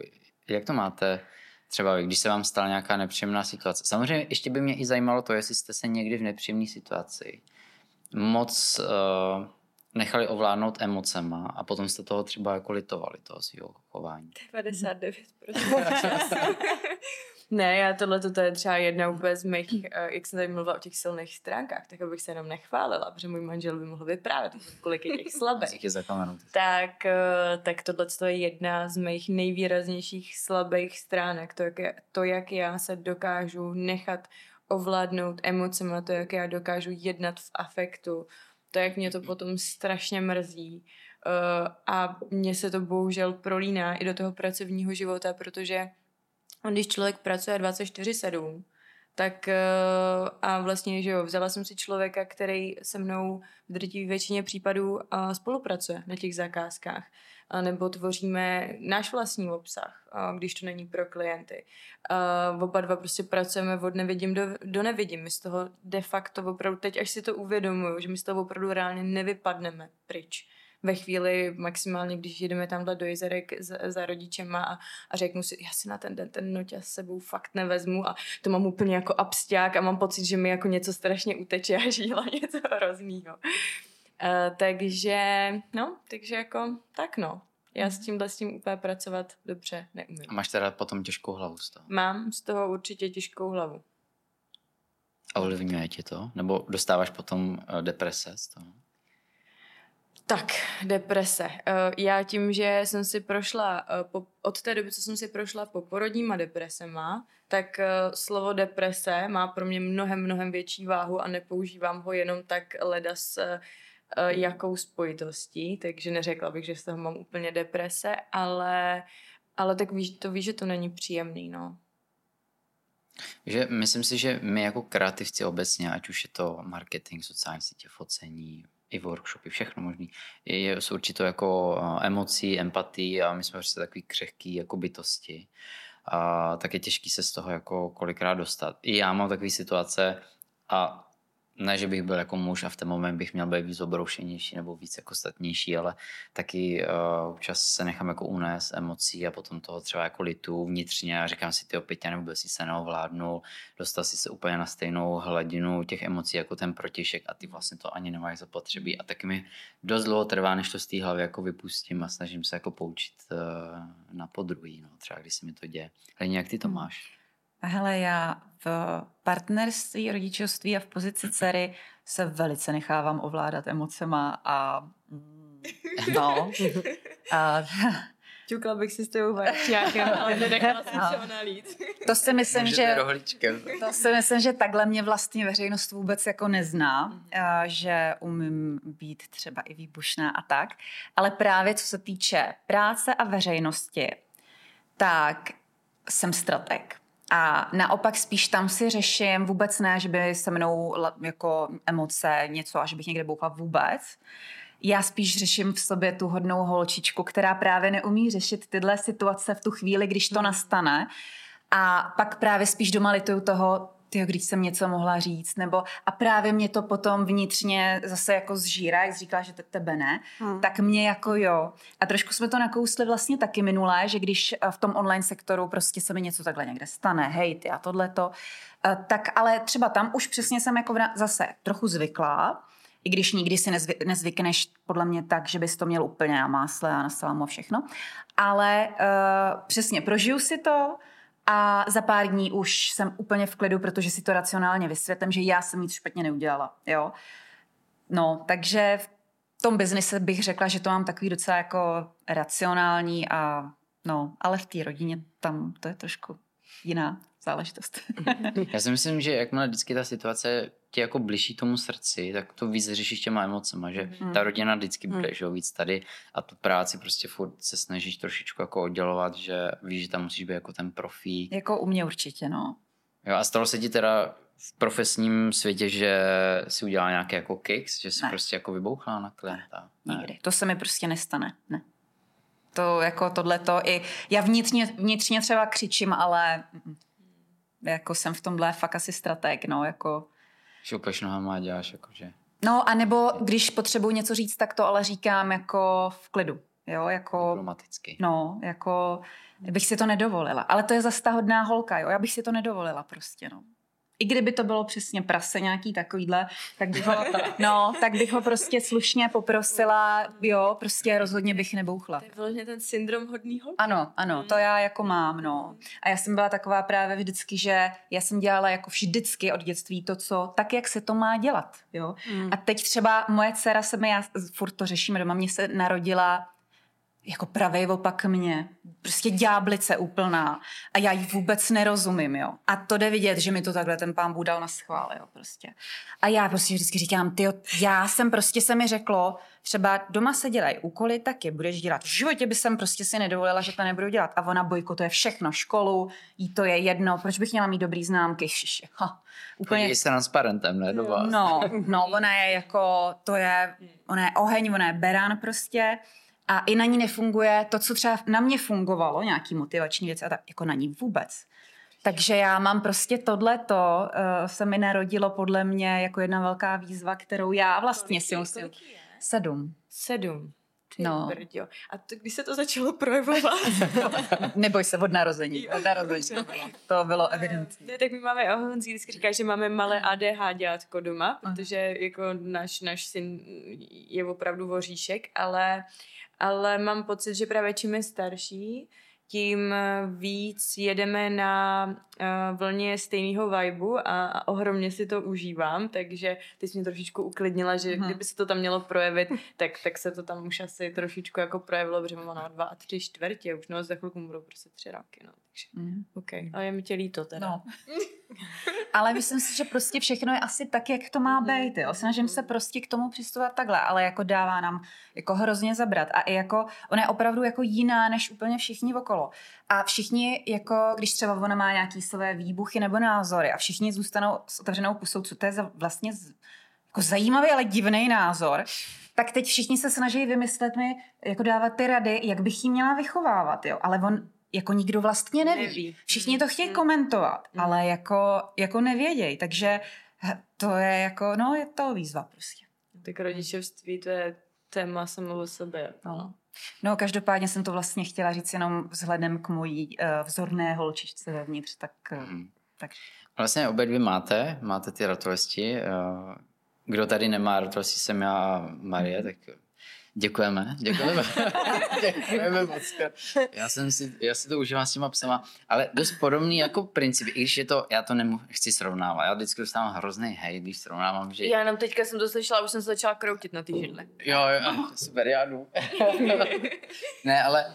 Jak to máte třeba když se vám stala nějaká nepříjemná situace. Samozřejmě ještě by mě i zajímalo to, jestli jste se někdy v nepříjemné situaci moc uh, nechali ovládnout emocema a potom jste toho třeba jako litovali, toho svého chování. 99%. [laughs] ne, já tohle to je třeba jedna úplně z mých, uh, jak jsem tady mluvila o těch silných stránkách, tak abych se jenom nechválila, protože můj manžel by mohl vyprávět, kolik je těch slabých. je tak, uh, tak tohle je jedna z mých nejvýraznějších slabých stránek, to jak, je, to, jak já se dokážu nechat ovládnout emocema, to, jak já dokážu jednat v afektu, to, jak mě to potom strašně mrzí. Uh, a mně se to bohužel prolíná i do toho pracovního života, protože když člověk pracuje 24-7, tak uh, a vlastně, že jo, vzala jsem si člověka, který se mnou v drtivé většině případů uh, spolupracuje na těch zakázkách nebo tvoříme náš vlastní obsah, když to není pro klienty. Oba dva prostě pracujeme od nevidím do, do nevidím. My z toho de facto opravdu, teď až si to uvědomuju, že my z toho opravdu reálně nevypadneme pryč ve chvíli maximálně, když jdeme tamhle do jezerek za, za rodičema a, a řeknu si, já si na ten den ten noťas sebou fakt nevezmu a to mám úplně jako absták a mám pocit, že mi jako něco strašně uteče a [laughs] žíla něco hroznýho. Uh, takže, no, takže jako, tak no. Já s mhm. tímhle s tím úplně pracovat dobře neumím. A máš teda potom těžkou hlavu z toho? Mám z toho určitě těžkou hlavu. A ovlivňuje ti to? Nebo dostáváš potom uh, deprese z toho? Tak, deprese. Uh, já tím, že jsem si prošla, po, od té doby, co jsem si prošla poporodníma depresema, tak uh, slovo deprese má pro mě mnohem, mnohem větší váhu a nepoužívám ho jenom tak leda s jakou spojitostí, takže neřekla bych, že z toho mám úplně deprese, ale, ale tak víš, to víš, že to není příjemný, no. Že myslím si, že my jako kreativci obecně, ať už je to marketing, sociální sítě, focení, i workshopy, všechno možný, je, jsou určitě jako emocí, empatii a my jsme prostě takový křehký jako bytosti. A tak je těžký se z toho jako kolikrát dostat. I já mám takové situace a ne, že bych byl jako muž a v ten moment bych měl být víc obroušenější nebo víc jako statnější, ale taky uh, občas se nechám jako unést emocí a potom toho třeba jako litu vnitřně a říkám si, ty opět já vůbec si se neovládnu, dostal si se úplně na stejnou hladinu těch emocí jako ten protišek a ty vlastně to ani nemáš zapotřebí a taky mi dost dlouho trvá, než to z té hlavy jako vypustím a snažím se jako poučit uh, na podruhý, no, třeba když se mi to děje. Ale jak ty to hmm. máš? Hele, já v partnerství, rodičovství a v pozici dcery se velice nechávám ovládat emocema a mm, no. A, [laughs] Ťukla bych si s tebou nějakým, ale nenechala jsem se ona To si myslím, že, to si myslím, že takhle mě vlastně veřejnost vůbec jako nezná, mm. že umím být třeba i výbušná a tak. Ale právě co se týče práce a veřejnosti, tak jsem strateg. A naopak spíš tam si řeším vůbec ne, že by se mnou jako emoce něco a že bych někde bouchla vůbec. Já spíš řeším v sobě tu hodnou holčičku, která právě neumí řešit tyhle situace v tu chvíli, když to hmm. nastane. A pak právě spíš doma lituju toho, ty, když jsem něco mohla říct, nebo a právě mě to potom vnitřně zase jako zžírá, jak říkala, že te, tebe ne, hmm. tak mě jako jo. A trošku jsme to nakousli vlastně taky minulé, že když eh, v tom online sektoru prostě se mi něco takhle někde stane, hej, ty a tohleto, eh, tak ale třeba tam už přesně jsem jako zase trochu zvyklá, i když nikdy si nezvy, nezvykneš podle mě tak, že bys to měl úplně na másle a na salámu a všechno. Ale uh, přesně, prožiju si to, a za pár dní už jsem úplně v klidu, protože si to racionálně vysvětlím, že já jsem nic špatně neudělala. Jo? No, takže v tom biznise bych řekla, že to mám takový docela jako racionální a no, ale v té rodině tam to je trošku jiná záležitost. [laughs] Já si myslím, že jakmile vždycky ta situace tě jako blíží tomu srdci, tak to víc řešíš těma emocema, že hmm. ta rodina vždycky bude, hmm. že víc tady a tu práci prostě furt se snažíš trošičku jako oddělovat, že víš, že tam musíš být jako ten profí. Jako u mě určitě, no. Jo a stalo se ti teda v profesním světě, že si udělala nějaký jako kicks, že jsi ne. prostě jako vybouchla na klienta? Ne, nikdy. To se mi prostě nestane, ne. To jako tohleto i, já vnitřně, vnitřně třeba křičím, ale jako jsem v tomhle fakt asi strateg, no, jako Šoupeš nohama a děláš jakože... No, a nebo když potřebuji něco říct, tak to ale říkám jako v klidu. jo, jako... Diplomaticky. No, jako bych si to nedovolila. Ale to je zase ta hodná holka, jo, já bych si to nedovolila prostě, no. I kdyby to bylo přesně prase nějaký takovýhle, tak bych ho, [laughs] no, tak bych ho prostě slušně poprosila, jo, prostě rozhodně bych nebouchla. To je vlastně ten syndrom hodný holky. Ano, ano, to já jako mám, no. A já jsem byla taková právě vždycky, že já jsem dělala jako vždycky od dětství to, co, tak, jak se to má dělat, jo. Mm. A teď třeba moje dcera se mi, já furt to řešíme doma, mě se narodila jako pravej opak mě. Prostě ďáblice úplná. A já jí vůbec nerozumím, jo. A to jde vidět, že mi to takhle ten pán Bůh dal na schvál, jo, prostě. A já prostě vždycky říkám, ty, já jsem prostě se mi řeklo, třeba doma se dělají úkoly, tak je budeš dělat. V životě by jsem prostě si nedovolila, že to nebudu dělat. A ona bojko, to je všechno, školu, jí to je jedno, proč bych měla mít dobrý známky? Šiši. Ha, úplně. Je s transparentem, ne, do vás. No, no, ona je jako, to je, ona je oheň, ona je beran prostě a i na ní nefunguje to, co třeba na mě fungovalo, nějaký motivační věci a tak, jako na ní vůbec. Takže já mám prostě tohleto, uh, se mi narodilo podle mě jako jedna velká výzva, kterou já vlastně si musím... Sedm. Sedm. Ty No. brďo. A to, když se to začalo projevovat? [laughs] Neboj se, od narození. Jo, Od narození. To bylo evidentní. Ne, tak my máme, Honzí vždycky říká, že máme malé ADH dělatko doma, protože jako náš, náš syn je opravdu voříšek, ale, ale mám pocit, že právě čím je starší, tím víc jedeme na uh, vlně stejného vibu a, a ohromně si to užívám, takže ty jsi mě trošičku uklidnila, že Mhm. kdyby se to tam mělo projevit, tak, tak se to tam už asi trošičku jako projevilo, protože mám na dva a tři čtvrtě, už no za chvilku budou prostě tři roky, no, takže Mm. OK. Ale je mi tě líto teda. No. [laughs] Ale myslím si, že prostě všechno je asi tak, jak to má být. Jo. Snažím se prostě k tomu přistupovat takhle, ale jako dává nám jako hrozně zabrat. A i jako, ona je opravdu jako jiná než úplně všichni okolo. A všichni, jako když třeba ona má nějaký své výbuchy nebo názory a všichni zůstanou s otevřenou pusou, co to je za vlastně z, jako zajímavý, ale divný názor, tak teď všichni se snaží vymyslet mi, jako dávat ty rady, jak bych jí měla vychovávat, jo. Ale on jako nikdo vlastně neví. Neví. Všichni to chtějí Mm. komentovat, Mm. ale jako, jako nevědějí, takže to je jako, no je to výzva prostě. Tak rodičovství to je téma samo o sobě. No. No každopádně jsem to vlastně chtěla říct jenom vzhledem k mojí uh, vzorné holčičce vevnitř, tak, uh, Mhm. tak Vlastně obě dvě máte, máte ty ratolesti. eh, Kdo tady nemá ratolesti, jsem já a Marie, tak děkujeme, děkujeme. [laughs] děkujeme moc. Já, jsem si, já si to užívám s těma psama, ale dost podobný jako princip, i když je to, já to nechci srovnávat, já vždycky dostávám hrozný hej, když srovnávám, že... Já jenom teďka jsem to slyšela, už jsem se začala kroutit na ty židle. Jo, jo, [laughs] super, já jdu. [laughs] ne, ale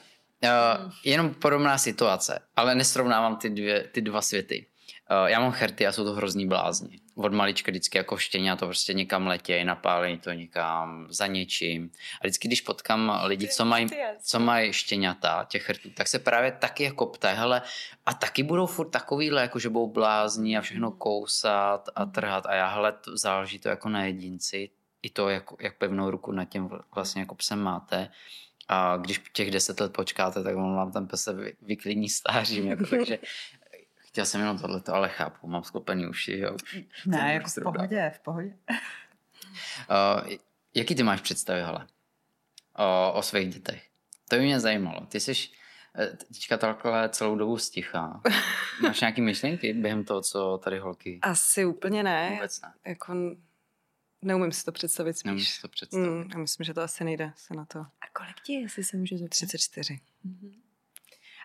uh, jenom podobná situace, ale nesrovnávám ty, dvě, ty dva světy. Uh, já mám cherty a jsou to hrozný blázni. Od malička vždycky jako štěňa to prostě někam letějí, napálení to někam za něčím. A vždycky, když potkám lidi, co mají, co mají štěňata, těch chrtů, tak se právě taky jako ptají, hele, a taky budou furt takovýhle, jako že budou blázni a všechno kousat a trhat a já, hele, to, záleží to jako na jedinci, i to, jak, jak pevnou ruku nad tím vlastně jako psem máte. A když těch deset let počkáte, tak on vám ten pes se vy- vyklidní stářím. Jako, takže [laughs] chtěl jsem jenom tohleto, ale chápu, mám sklopený uši. Jo. ne, jako v Zrovna. pohodě, v pohodě. Uh, [laughs] jaký ty máš představy, hele, o, o svých dětech? To by mě zajímalo. Ty jsi eh, teďka takhle celou dobu stichá. [laughs] Máš nějaké myšlenky během toho, co tady holky? Asi úplně ne. Vůbec ne. Jako neumím si to představit spíš. Nemůžu si to představit. Mm, já myslím, že to asi nejde se na to. A kolik ti, je, jestli se můžu zeptat? 34. Mhm.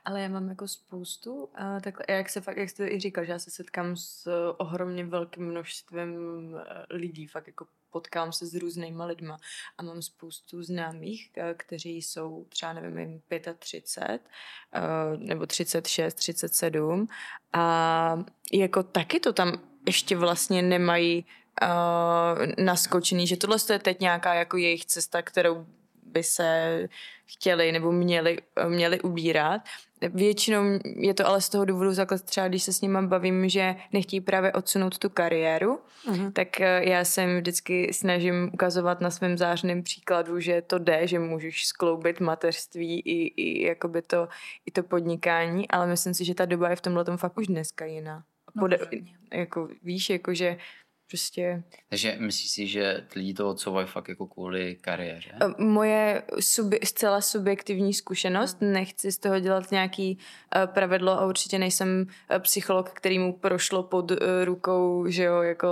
Ale já mám jako spoustu, a takhle, jak se fakt, jak jste i říkal, že já se setkám s eh, ohromně velkým množstvím eh, lidí, fakt jako potkám se s různýma lidma a mám spoustu známých, eh, kteří jsou třeba, nevím, jim 35 eh, nebo 36, 37 a jako taky to tam ještě vlastně nemají uh, naskočený, že tohle je teď nějaká jako jejich cesta, kterou by se chtěli nebo měli, měli ubírat. Většinou je to ale z toho důvodu základ třeba, když se s nimi bavím, že nechtějí právě odsunout tu kariéru, Mhm. tak eh, já se jim vždycky snažím ukazovat na svém zářném příkladu, že to jde, že můžeš skloubit mateřství i, i, jakoby to, i to podnikání, ale myslím si, že ta doba je v tomhle tom fakt už dneska jiná. No, Pode, rozhodně. jako, víš, jako, že Prostě... Takže myslíš si, že lidi to odsouvají fakt jako kvůli kariéře? Eh, moje subi- zcela subjektivní zkušenost, nechci z toho dělat nějaký uh, pravidlo a určitě nejsem uh, psycholog, který mu prošlo pod uh, rukou, že jo, jako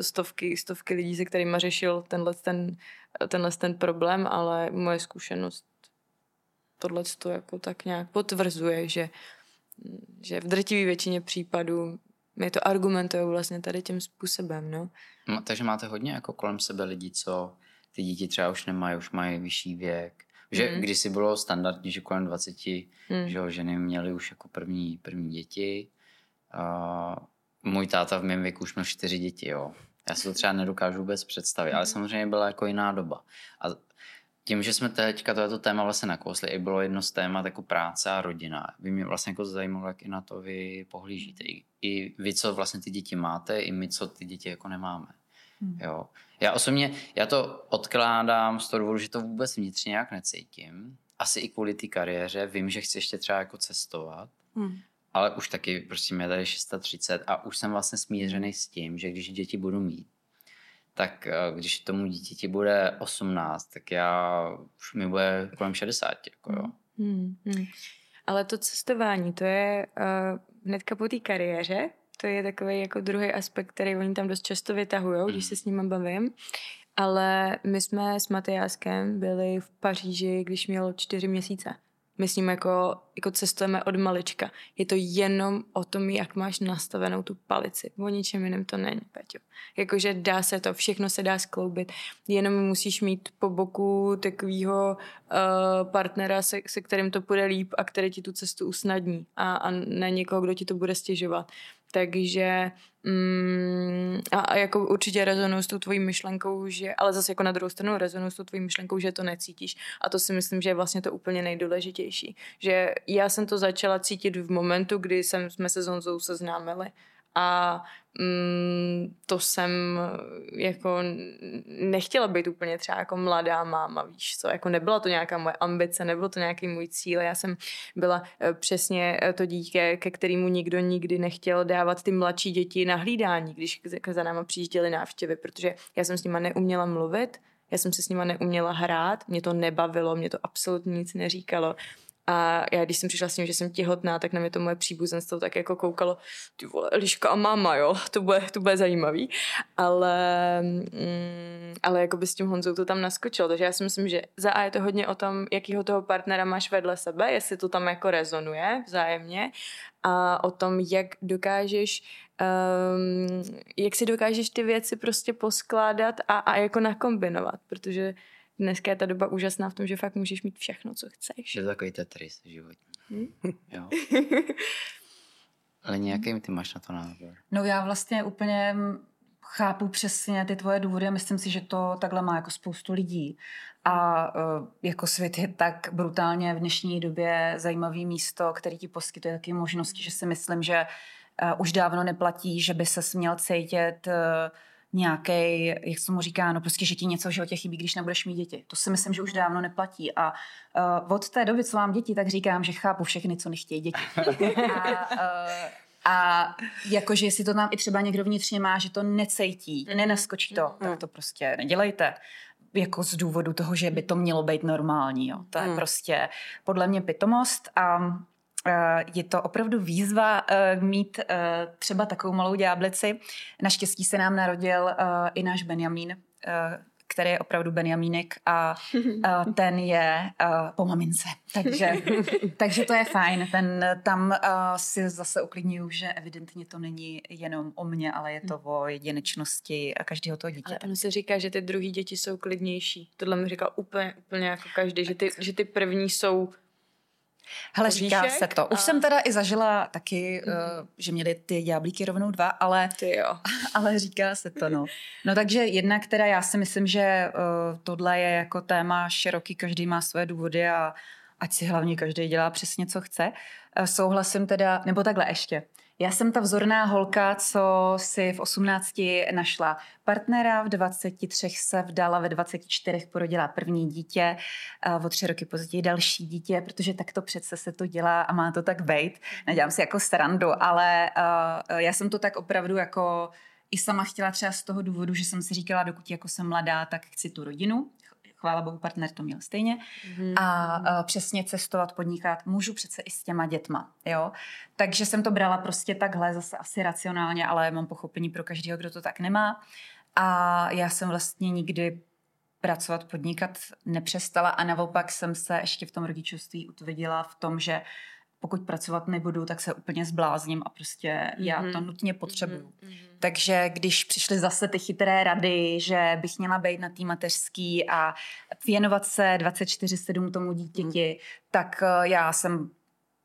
stovky, stovky lidí, se kterými řešil tenhle ten, tenhle ten problém, ale moje zkušenost tohle to jako tak nějak potvrzuje, že, že v drtivé většině případů mi to argumentují vlastně tady tím způsobem, no. no. Takže máte hodně jako kolem sebe lidí, co ty děti třeba už nemají, už mají vyšší věk. Že mm. když si bylo standardní, že kolem 20, mm. že ženy měly už jako první, první děti. Uh, můj táta v mém věku už měl čtyři děti, jo. Já si to třeba nedokážu vůbec představit, mm. ale samozřejmě byla jako jiná doba. A tím, že jsme teďka tohleto téma vlastně nakousli, i bylo jedno z témat jako práce a rodina. By mě vlastně jako zajímalo, jak i na to vy pohlížíte. I, I vy, co vlastně ty děti máte, i my, co ty děti jako nemáme. Hmm. Jo. Já osobně, já to odkládám z toho důvodu, že to vůbec vnitřně nějak necítím. Asi i kvůli té kariéře. Vím, že chci ještě třeba jako cestovat. Hmm. Ale už taky, prostě mě tady 630 a už jsem vlastně smířený s tím, že když děti budu mít, tak eh, když tomu dítěti bude 18, tak já už mi bude kolem 60. Jako jo. Hmm, hmm. Ale to cestování, to je uh, hnedka po té kariéře, to je takový jako druhý aspekt, který oni tam dost často vytahují, hmm. když se s nimi bavím. Ale my jsme s Matyáskem byli v Paříži, když měl čtyři měsíce. My s ním jako, jako cestujeme od malička. Je to jenom o tom, jak máš nastavenou tu palici. O ničem jiném to není, Peťo. Jakože dá se to, všechno se dá skloubit. Jenom musíš mít po boku takového uh, partnera, se, se kterým to půjde líp a který ti tu cestu usnadní. A, a ne někoho, kdo ti to bude stěžovat. Takže mm, a, a jako určitě rezonuju s tou tvojí myšlenkou, že, ale zase jako na druhou stranu rezonuju s tou tvojí myšlenkou, že to necítíš. A to si myslím, že je vlastně to úplně nejdůležitější. Že já jsem to začala cítit v momentu, kdy jsem, jsme se s Honzou seznámili a mm, to jsem jako nechtěla být úplně třeba jako mladá máma, víš co, jako nebyla to nějaká moje ambice, nebylo to nějaký můj cíl, já jsem byla eh, přesně eh, to dítě, ke kterému nikdo nikdy nechtěl dávat ty mladší děti na hlídání, když za náma přijížděly návštěvy, protože já jsem s nima neuměla mluvit, já jsem se s nima neuměla hrát, mě to nebavilo, mě to absolutně nic neříkalo a já, když jsem přišla s tím, že jsem těhotná, tak na mě to moje příbuzenstvo tak jako koukalo, ty vole, Eliška a máma, jo, to bude, to bude zajímavý. Ale, mm, ale jako by s tím Honzou to tam naskočilo, takže já si myslím, že za A je to hodně o tom, jakýho toho partnera máš vedle sebe, jestli to tam jako rezonuje vzájemně a o tom, jak dokážeš um, jak si dokážeš ty věci prostě poskládat a, a jako nakombinovat, protože dneska je ta doba úžasná v tom, že fakt můžeš mít všechno, co chceš. Je to takový Tetris životní. Hmm? Jo. [laughs] Ale nějaký ty máš na to názor? No já vlastně úplně chápu přesně ty tvoje důvody a myslím si, že to takhle má jako spoustu lidí. A uh, jako svět je tak brutálně v dnešní době zajímavý místo, který ti poskytuje taky možnosti, že si myslím, že uh, už dávno neplatí, že by se směl cítit uh, nějaký, jak se mu říká, no prostě, že ti něco v životě chybí, když nebudeš mít děti. To si myslím, že už dávno neplatí. A uh, od té doby, co mám děti, tak říkám, že chápu všechny, co nechtějí děti. [laughs] a, uh, a jakože jestli to tam i třeba někdo vnitřně má, že to necejtí, nenaskočí to, tak to prostě nedělejte jako z důvodu toho, že by to mělo být normální. Jo. To je hmm. prostě podle mě pitomost a je to opravdu výzva eh, mít eh, třeba takovou malou ďáblici. Naštěstí se nám narodil i náš Benjamín, který je opravdu Benjamínek a [laughs] ten je po mamince. Takže, [laughs] takže to je fajn. Ten, tam si zase uklidňuju, že evidentně to není jenom o mně, ale je to o jedinečnosti a každého toho dítě. Ale ono se říká, že ty druhý děti jsou klidnější. Tohle mi říkal úplně, úplně jako každý, že ty, že ty první jsou Hele, říká se to. Už a... jsem teda i zažila taky, mm-hmm. uh, že měli ty ďáblíky rovnou dva, ale, ty jo. [laughs] ale říká se to, no. No takže jedna, která já si myslím, že uh, tohle je jako téma široký, každý má své důvody a ať si hlavně každý dělá přesně, co chce. Uh, souhlasím teda, nebo takhle ještě. Já jsem ta vzorná holka, co si v 18 našla partnera, v 23 se vdala, ve 24 porodila první dítě, a o tři roky později další dítě, protože tak to přece se to dělá a má to tak být. Nedělám si jako srandu, ale já jsem to tak opravdu jako i sama chtěla třeba z toho důvodu, že jsem si říkala, dokud jako jsem mladá, tak chci tu rodinu. Chvála bohu, partner to měl stejně. Mm-hmm. A uh, přesně cestovat, podnikat, můžu přece i s těma dětma, jo. Takže jsem to brala prostě takhle, zase asi racionálně, ale mám pochopení pro každého, kdo to tak nemá. A já jsem vlastně nikdy pracovat, podnikat nepřestala a naopak jsem se ještě v tom rodičovství utvrdila v tom, že pokud pracovat nebudu, tak se úplně zblázním a prostě mm-hmm. já to mhm. nutně potřebuju. Mm-hmm. Takže když přišly zase ty chytré rady, že bych měla být na té mateřský a věnovat se 24-7 tomu dítěti, mm. tak eh, já jsem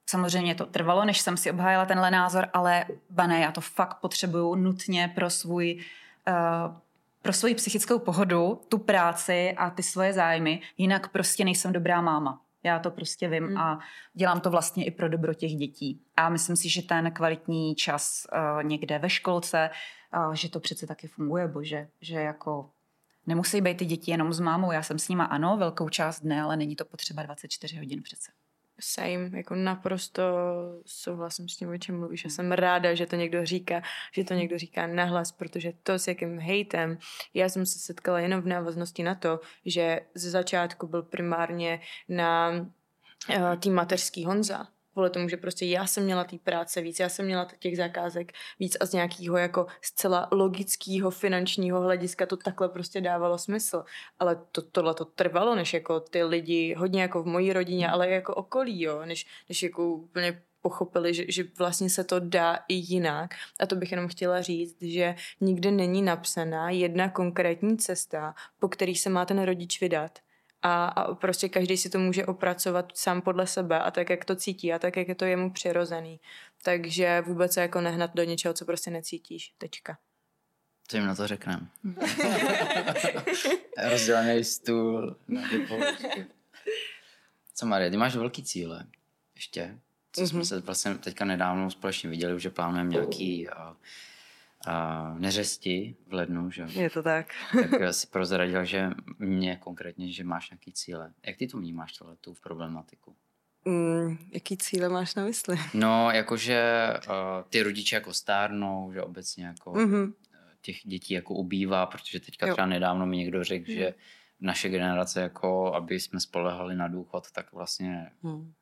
Samozřejmě to trvalo, než jsem si obhájila tenhle názor, ale bane, já to fakt potřebuju nutně pro svůj uh, pro svoji psychickou pohodu, tu práci a ty svoje zájmy, jinak prostě nejsem dobrá máma. Já to prostě vím mm. a dělám to vlastně i pro dobro těch dětí. A myslím si, že ten kvalitní čas uh, někde ve školce, uh, že to přece taky funguje, bože, že jako nemusí být ty děti jenom s mámou. Já jsem s nima ano, velkou část dne, ale není to potřeba 24 hodin přece. Same, jako naprosto souhlasím s tím, o čem mluvíš. Já jsem ráda, že to někdo říká, že to někdo říká nahlas, protože to s jakým hejtem, já jsem se setkala jenom v návaznosti na to, že ze začátku byl primárně na uh, tým mateřský Honza, kvůli tomu, že prostě já jsem měla té práce víc, já jsem měla těch zakázek víc a z nějakého jako zcela logického finančního hlediska to takhle prostě dávalo smysl. Ale to, tohle to trvalo, než jako ty lidi, hodně jako v mojí rodině, hmm. ale jako okolí, jo, než, než jako úplně pochopili, že, že vlastně se to dá i jinak. A to bych jenom chtěla říct, že nikdy není napsaná jedna konkrétní cesta, po který se má ten rodič vydat a, a prostě každý si to může opracovat sám podle sebe a tak, jak to cítí a tak, jak je to jemu přirozený. Takže vůbec se jako nehnat do něčeho, co prostě necítíš. Tečka. Co jim na to řekneme? [laughs] Rozdělený stůl na Co Marie, ty máš velký cíle ještě. Co mm-hmm. jsme mhm. se vlastně teďka nedávno společně viděli, že plánujeme nějaký uh, a neřesti v lednu, že? Je to tak. tak si prozradil, že mě konkrétně, že máš nějaký cíle. Jak ty to vnímáš, tohle tu problematiku? Mm, jaký cíle máš na mysli? No, jakože uh, ty rodiče jako stárnou, že obecně jako mm-hmm. těch dětí jako ubývá, protože teďka jo. třeba nedávno mi někdo řekl, mm. že naše generace jako, aby jsme spolehali na důchod, tak vlastně mm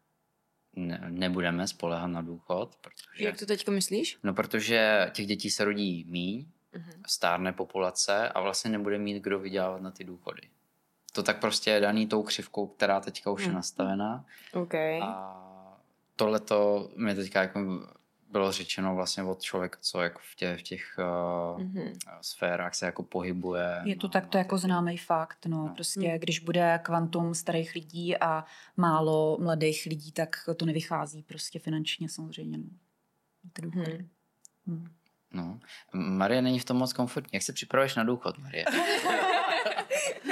ne, nebudeme spolehat na důchod. Protože, Jak to teďka myslíš? No, protože těch dětí se rodí míň, uh-huh. stárne populace a vlastně nebude mít kdo vydělávat na ty důchody. To tak prostě je daný tou křivkou, která teďka už uh-huh. je mhm. nastavená. Okay. A tohle to mi teďka jako bylo řečeno vlastně od člověka, co jako v těch, v těch uh, mm-hmm. sférách se jako pohybuje. Je to no, takto jako známý fakt, no, no. prostě mm. když bude kvantum starých lidí a málo mladých lidí, tak to nevychází prostě finančně samozřejmě, no. Ty důchody. Mm. Mm. No. Marie není v tom moc komfortní. Jak se připravuješ na důchod, Marie? [laughs]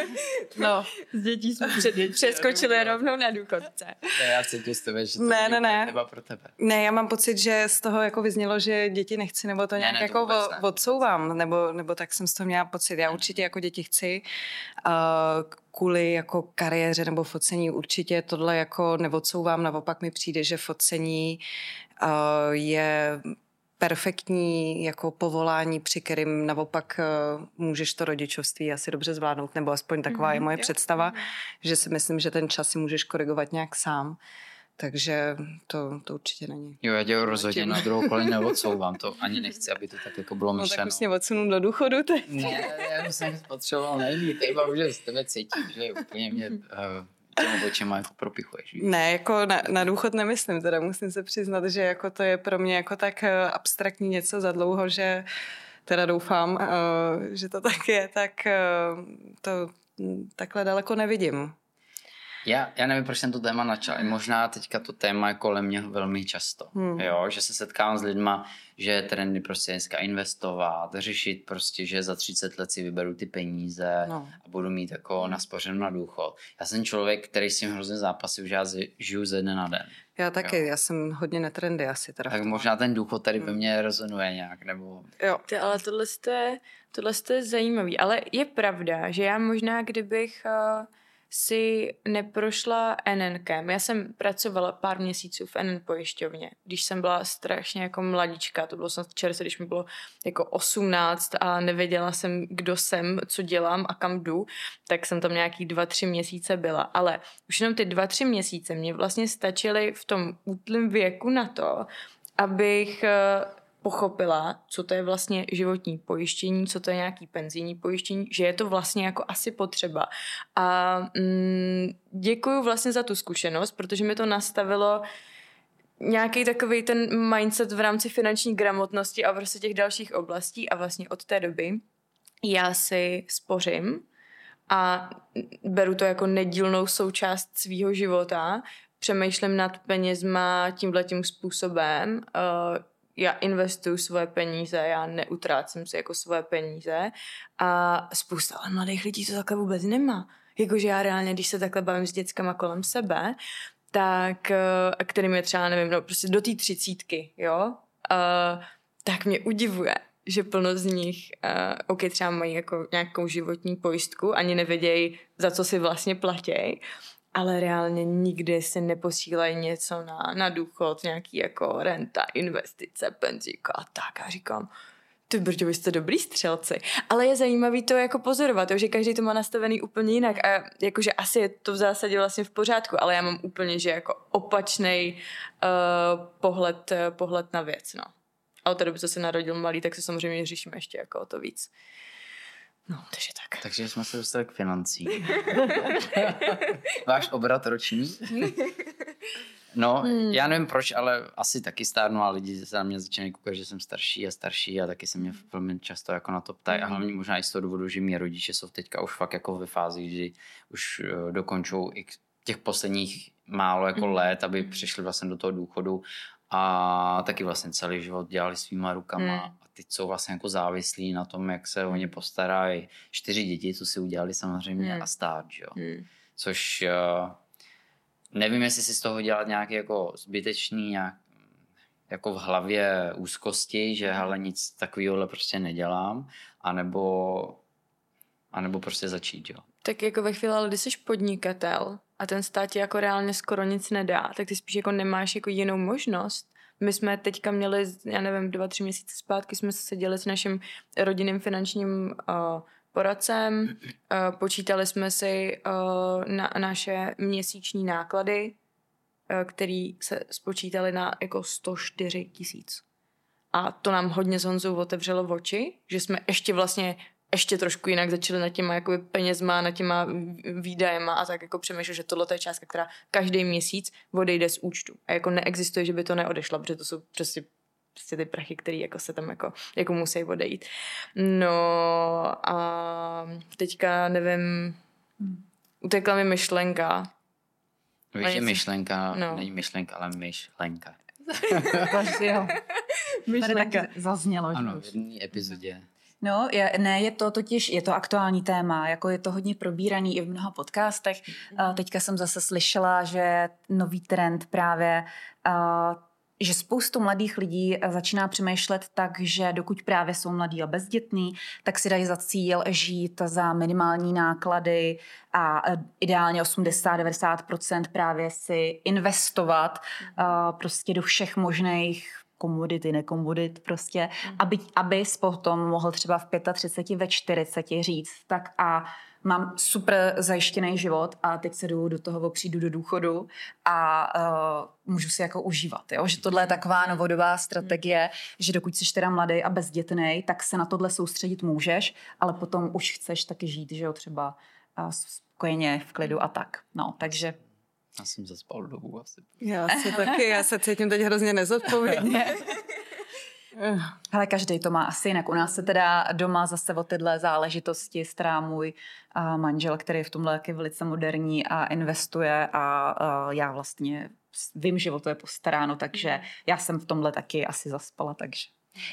[laughs] No, z dětí jsme před, přeskočili rovnou na důchodce. Ne, já chci tě že to ne, ne, ne. Třeba pro tebe. Ne, já mám pocit, že z toho jako vyznělo, že děti nechci, nebo to nějak ne, ne, jako to jako odsouvám, nebo, nebo tak jsem z toho měla pocit. Já určitě jako děti chci, uh, kvůli jako kariéře nebo focení určitě tohle jako neodsouvám, naopak mi přijde, že focení uh, je perfektní jako povolání, při kterým naopak uh, můžeš to rodičovství asi dobře zvládnout, nebo aspoň taková mm-hmm, je moje jo. představa, mm-hmm. že si myslím, že ten čas si můžeš korigovat nějak sám. Takže to, to určitě není. Jo, já tě rozhodně na druhou kolej [laughs] neodsouvám, to ani nechci, aby to tak jako bylo myšleno. No tak už mě odsunu do důchodu teď. Ne, já jsem potřeboval nejmít, iba už z tebe cítím, že úplně mě uh, těma očima jako propichuješ. Víc. Ne, jako na, na důchod nemyslím, teda musím se přiznat, že jako to je pro mě jako tak eh, abstraktní něco za dlouho, že teda doufám, uh, že to tak je, tak uh, to takhle daleko nevidím. Já, já nevím, proč jsem to téma načal. Možná teďka to téma je kolem mě velmi často. Hmm. Jo, že se setkám s lidma, že je trendy prostě dneska investovat, řešit prostě, že za 30 let si vyberu ty peníze no. a budu mít jako naspořeno na důchod. Já jsem člověk, který s tím hrozně zápasí, že já žiju ze dne na den. Já taky, jo. já jsem hodně netrendy asi. Teda tak možná ten důchod tady hmm. ve mně rezonuje nějak, nebo... Jo. Ty, ale tohle je, tohle je zajímavý, ale je pravda, že já možná, kdybych... Uh si neprošla NNkem. Já jsem pracovala pár měsíců v NN pojišťovně, když jsem byla strašně jako mladička, to bylo snad čerstvé, když mi bylo jako 18 a nevěděla jsem, kdo jsem, co dělám a kam jdu, tak jsem tam nějaký dva, tři měsíce byla. Ale už jenom ty dva, tři měsíce mě vlastně stačily v tom útlém věku na to, abych eh, pochopila, co to je vlastně životní pojištění, co to je nějaký penzijní pojištění, že je to vlastně jako asi potřeba. A mm, děkuju vlastně za tu zkušenost, protože mi to nastavilo nějaký takový ten mindset v rámci finanční gramotnosti a prostě těch dalších oblastí a vlastně od té doby já si spořím a beru to jako nedílnou součást svýho života, přemýšlím nad penězma tímhletím způsobem, uh, já investuju svoje peníze, já neutrácím si jako svoje peníze a spousta mladých lidí to takhle vůbec nemá. Jakože já reálně, když se takhle bavím s dětskama kolem sebe, tak, eh, kterým je třeba, nevím, no prostě do té třicítky, jo, uh, tak mě udivuje, že plno z nich, uh, OK, třeba mají jako nějakou životní pojistku, ani nevědějí, za co si vlastně platí, ale reálně nikdy si neposílají něco na, na důchod, nějaký jako renta, investice, penzíka a tak. A říkám, ty brďo, vy jste dobrý střelci. Ale je zajímavý to jako pozorovat, že každý to má nastavený úplně jinak a jakože asi je to v zásadě vlastně v pořádku, ale já mám úplně, že jako opačný uh, pohled, uh, pohled na věc, no. A od té doby, co se narodil malý, tak se samozřejmě řešíme ještě jako o to víc. No, takže tak. Takže jsme se dostali k financím. Váš obrat roční? [laughs] No, hmm. já nevím proč, ale asi taky stárnu a lidi se na mě začínají koukat, že jsem starší a starší a taky se mě velmi často jako na to ptají a hmm. hlavně možná i z toho důvodu, že mě rodiče jsou teďka už fakt jako ve fázi, kdy už uh, dokončou i těch posledních málo jako hmm. let, aby přišli vlastně do toho důchodu a taky vlastně celý život dělali svýma rukama hmm. Teď jsou vlastně jako závislí na tom, jak se o ně postarají. Čtyři děti, co si udělali samozřejmě hmm. a stát, jo. Hmm. Což uh, nevím, jestli si z toho dělat nějaký jako zbytečný nějak jako v hlavě úzkosti, že hele nic takového prostě nedělám, anebo, anebo prostě začít, jo. Tak jako ve chvíli, ale když jsi podnikatel, a ten stát ti jako reálně skoro nic nedá, tak ty spíš jako nemáš jako jinou možnost. My jsme teďka měli, já nevím, dva, tři měsíce zpátky jsme se seděli s naším rodinným finančním uh, poradcem, uh, počítali jsme si uh, na naše měsíční náklady, uh, které se spočítaly na jako 104 tisíc. A to nám hodně s Honzou otevřelo v oči, že jsme ještě vlastně ještě trošku jinak začali na těma jakoby penězma, na těma výdajema a tak jako přemýšlel, že tohle je částka, která každý měsíc odejde z účtu. A jako neexistuje, že by to neodešlo, protože to jsou prostě prostě ty prachy, které jako se tam jako, jako musí odejít. No a teďka nevím, utekla mi myšlenka. Víš, že myšlenka no. není myšlenka, ale myšlenka. jo. Myšlenka. Tady taky zaznělo. Ano, v jedné epizodě No, je, ne, je to totiž, je to aktuální téma, jako je to hodně probíraný i v mnoha podcastech. Uh, teďka jsem zase slyšela, že nový trend právě že spoustu mladých lidí začíná přemýšlet tak, že dokud právě jsou mladí a bezdětní, tak si dají za cíl žít za minimální náklady a ideálně 80-90% právě si investovat uh, prostě do všech možných komodity, nekomodit prostě, mm. aby, aby potom mohl třeba v 35, ve 40 říct, tak a mám super zajištěný život a teď se jdu do toho přijdu do důchodu a uh, můžu si jako užívat, jo? že tohle je taková novodobá strategie, že dokud jsi teda mladý a bezdětný, tak se na tohle soustředit můžeš, ale potom už chceš taky žít, že jo, třeba uh, spokojeně v klidu a tak. No, takže já jsem zaspal dobu asi. Já se taky, já se cítím teď hrozně nezodpovědně. [laughs] Ale každý to má asi jinak. U nás se teda doma zase o tyhle záležitosti stará můj a manžel, který je v tomhle taky velice moderní a investuje a, a já vlastně vím, že o to je postaráno, takže já jsem v tomhle taky asi zaspala, takže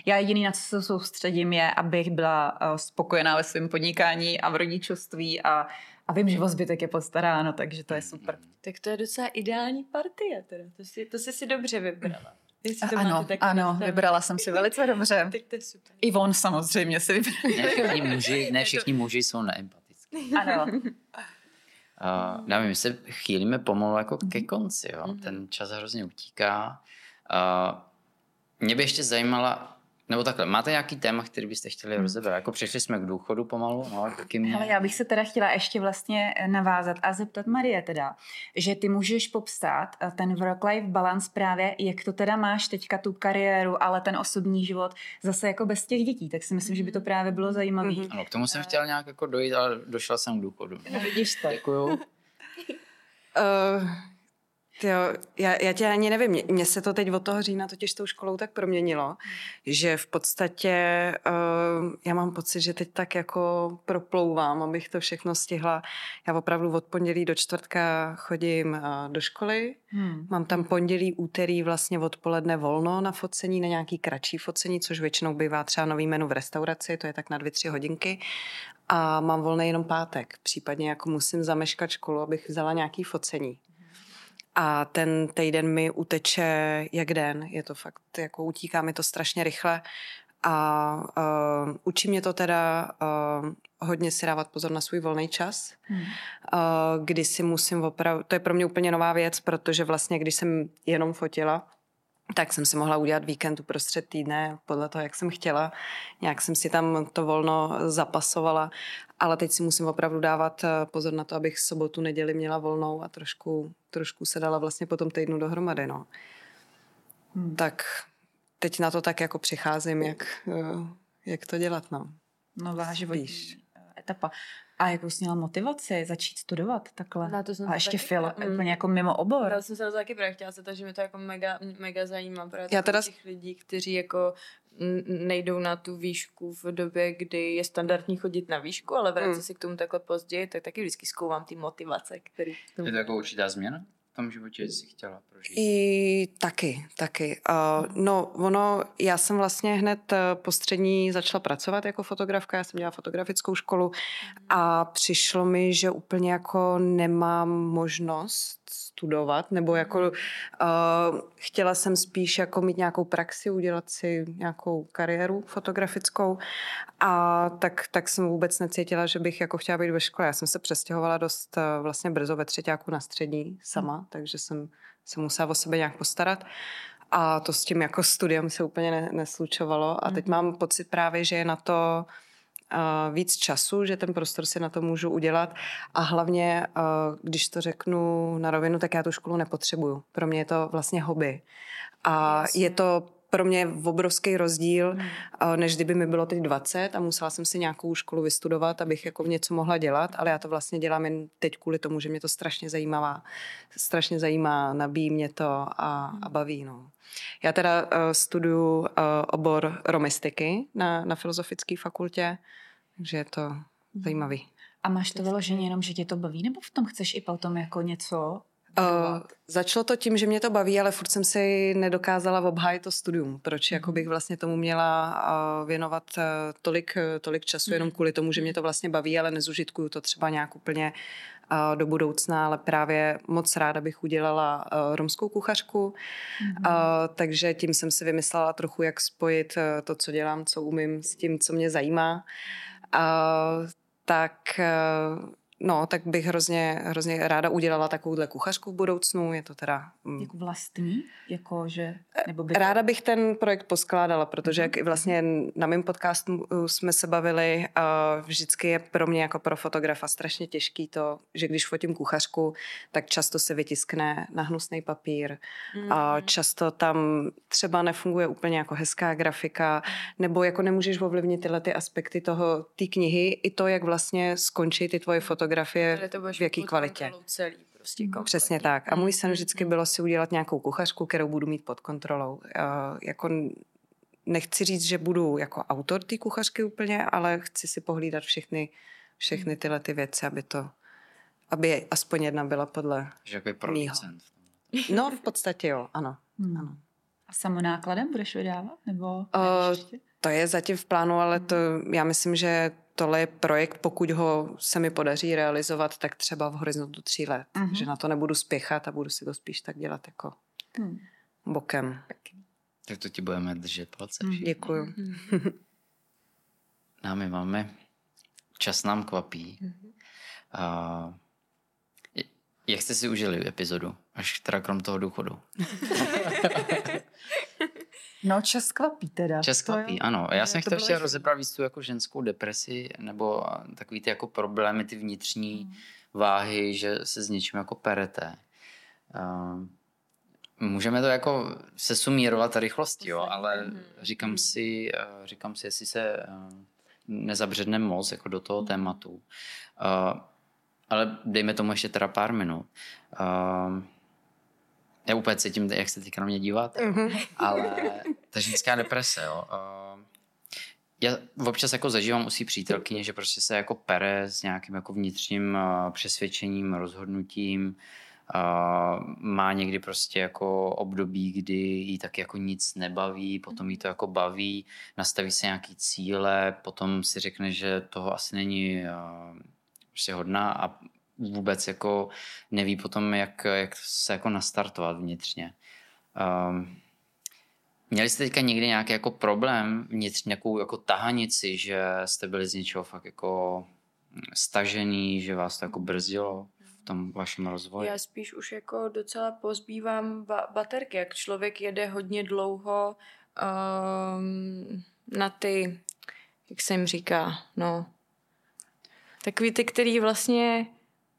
já jediný, na co se soustředím, je, abych byla spokojená ve svém podnikání a v rodičovství a a vím, že o zbytek je postaráno, takže to je super. Tak to je docela ideální partie, teda. To si, to jsi si dobře vybrala. To ano, ano, nastavený. vybrala jsem si velice dobře. [laughs] tak to je super. I on samozřejmě si vybral. Ne všichni muži, [laughs] ne všichni muži jsou neempatický. [laughs] Ano. Uh, dámy, my se chýlíme pomalu jako ke konci, jo. Ten čas hrozně utíká. Uh, mě by ještě zajímala, nebo takhle, máte nějaký téma, který byste chtěli Hmm. rozebrat? Jako přišli jsme k důchodu pomalu, no, taky mě. Ale já bych se teda chtěla ještě vlastně navázat a zeptat Marie teda, že ty můžeš popsat eh, ten work-life balance právě, jak to teda máš teďka tu kariéru, ale ten osobní život zase jako bez těch dětí, tak si myslím, že by to právě bylo zajímavé. Mhm. Ano, k tomu jsem chtěl nějak jako dojít, ale došel jsem k důchodu. No, vidíš to. Děkuju. Uh, [laughs] jo, já, já tě ani nevím, Mně- se to teď od toho října totiž tou školou tak proměnilo, že v podstatě uh, já mám pocit, že teď tak jako proplouvám, abych to všechno stihla. Já opravdu od pondělí do čtvrtka chodím uh, do školy, Hmm. Mám tam pondělí, úterý vlastně odpoledne volno na focení, na nějaký kratší focení, což většinou bývá třeba nový menu v restauraci, to je tak na dvě, tři hodinky. A mám volný jenom pátek, případně jako musím zameškat školu, abych vzala nějaký focení. A ten týden mi uteče jak den, je to fakt, jako utíká mi to strašně rychle. A uh, učí mě to teda uh, hodně si dávat pozor na svůj volný čas, Hmm. uh, kdy si musím opravdu, to je pro mě úplně nová věc, protože vlastně, když jsem jenom fotila, tak jsem si mohla udělat víkend uprostřed týdne podle toho, jak jsem chtěla. Nějak jsem si tam to volno zapasovala, ale teď si musím opravdu dávat eh, pozor na to, abych sobotu, neděli měla volnou a trošku, trošku se dala vlastně po tom týdnu dohromady. No. Hmm. Tak teď na to tak jako přicházím, jak, eh, jak to dělat. No. Nová životní Spíš. etapa. A jakou jsi měla motivaci začít studovat takhle? Na to jsem a se ještě taky- fil, mm. úplně jako mimo obor. Já jsem se na to taky právě chtěla zeptat, že mě to jako mega, mega zajímá. Právě Já Já teda těch lidí, kteří jako nejdou na tu výšku v době, kdy je standardní chodit na výšku, ale vrátím Mm. si k tomu takhle později, tak taky vždycky zkoumám ty motivace, který tomu Je to jako určitá změna v tom životě, že jsi chtěla prožít? I taky, taky. Uh, no, ono, já jsem vlastně hned eh, po střední začala pracovat jako fotografka, já jsem dělala fotografickou školu a přišlo mi, že úplně jako nemám možnost studovat, nebo jako uh, chtěla jsem spíš jako mít nějakou praxi, udělat si nějakou kariéru fotografickou a tak, tak jsem vůbec necítila, že bych jako chtěla být ve škole. Já jsem se přestěhovala dost eh, vlastně brzo ve třetíku na střední sama, takže jsem se musela o sebe nějak postarat. A to s tím jako studiem se úplně ne, neslučovalo. A teď mám pocit právě, že je na to uh, víc času, že ten prostor si na to můžu udělat. A hlavně, když to řeknu na rovinu, tak já tu školu nepotřebuju. Pro mě je to vlastně hobby. A je to pro mě obrovský rozdíl, eh, než kdyby mi bylo teď 20 a musela jsem si nějakou školu vystudovat, abych jako něco mohla dělat, ale já to vlastně dělám jen teď kvůli tomu, že mě to strašně zajímavá, strašně zajímá, nabíjí mě to a, a baví. No. Já teda uh, studuju uh, obor romistiky na, na Filozofické fakultě, takže je to zajímavý. A máš to vyloženě jenom, že tě to baví, nebo v tom chceš i potom jako něco Uh, začalo to tím, že mě to baví, ale furt jsem si nedokázala obhájit to studium. Proč jako bych vlastně tomu měla uh, věnovat uh, tolik, uh, tolik času jenom kvůli tomu, že mě to vlastně baví, ale nezužitkuju to třeba nějak úplně uh, do budoucna, ale právě moc ráda bych udělala uh, romskou kuchařku, uh, takže tím jsem si vymyslela trochu, jak spojit uh, to, co dělám, co umím, s tím, co mě zajímá. Uh, tak uh, No, tak bych hrozně, hrozně ráda udělala takovouhle kuchařku v budoucnu. Je to teda... mm, Jako vlastní? Jako, že... Nebo by... Ráda bych ten projekt poskládala, protože jak i vlastně na mém podcastu uh, jsme se bavili, uh, vždycky je pro mě jako pro fotografa strašně těžký to, že když fotím kuchařku, tak často se vytiskne na hnusný papír. A často tam třeba nefunguje úplně jako hezká grafika, nebo jako nemůžeš ovlivnit tyhle ty aspekty toho, té knihy, i to, jak vlastně skončí ty tvoje fotografie, Budeš v jaký kvalitě. Celý, prostě kompletně. Přesně tak. A můj sen Mm, vždycky mm. bylo si udělat nějakou kuchařku, kterou budu mít pod kontrolou. Uh, jako nechci říct, že budu jako autor té kuchařky úplně, ale chci si pohlídat všechny, všechny tyhle ty věci, aby to, aby aspoň jedna byla podle... Že jako producent. No, v podstatě jo, ano. Hmm. Ano. A samonákladem budeš vydávat? Nebo Uh? To je zatím v plánu, ale to, Mm. já myslím, že tohle je projekt, pokud ho se mi podaří realizovat, tak třeba v horizontu tří let. Mhm. Že na to nebudu spěchat a budu si to spíš tak dělat jako Hmm. bokem. Tak to ti budeme držet palce. Všichni. Děkuju. [laughs] Námi máme, čas nám kvapí. Mhm. A Jak jste si užili epizodu? Až teda krom toho důchodu. [laughs] [laughs] No, čas kvapí teda. Čas To kvapí, ano. Já Jo, jsem chtěl ještě rozebrat víc tu jako ženskou depresi, nebo takový ty jako problémy, ty vnitřní váhy, že se s něčím jako perete. Uh, můžeme to jako sesumírovat rychlostí, jo, ale říkám si, uh, říkám si, jestli se uh, nezabředne moc jako do toho tématu. Uh, ale dejme tomu ještě teda pár minut. Uh, já úplně cítím, jak se teďka na mě díváte, Mhm. ale ta ženská deprese, jo. Já občas jako zažívám u svý přítelkyně, že prostě se jako pere s nějakým jako vnitřním uh, přesvědčením, rozhodnutím, uh, má někdy prostě jako období, kdy jí tak jako nic nebaví, potom jí to jako baví, nastaví se nějaký cíle, potom si řekne, že toho asi není uh, prostě hodná a vůbec jako neví potom, jak, jak se jako nastartovat vnitřně. Um, Měli jste teďka někdy nějaký jako problém vnitř, nějakou jako tahanici, že jste byli z něčeho fakt jako stažený, že vás to jako brzdilo v tom vašem rozvoji? Já spíš už jako docela pozbývám ba- baterky, jak člověk jede hodně dlouho um, na ty, jak se jim říká, no, takový ty, který vlastně,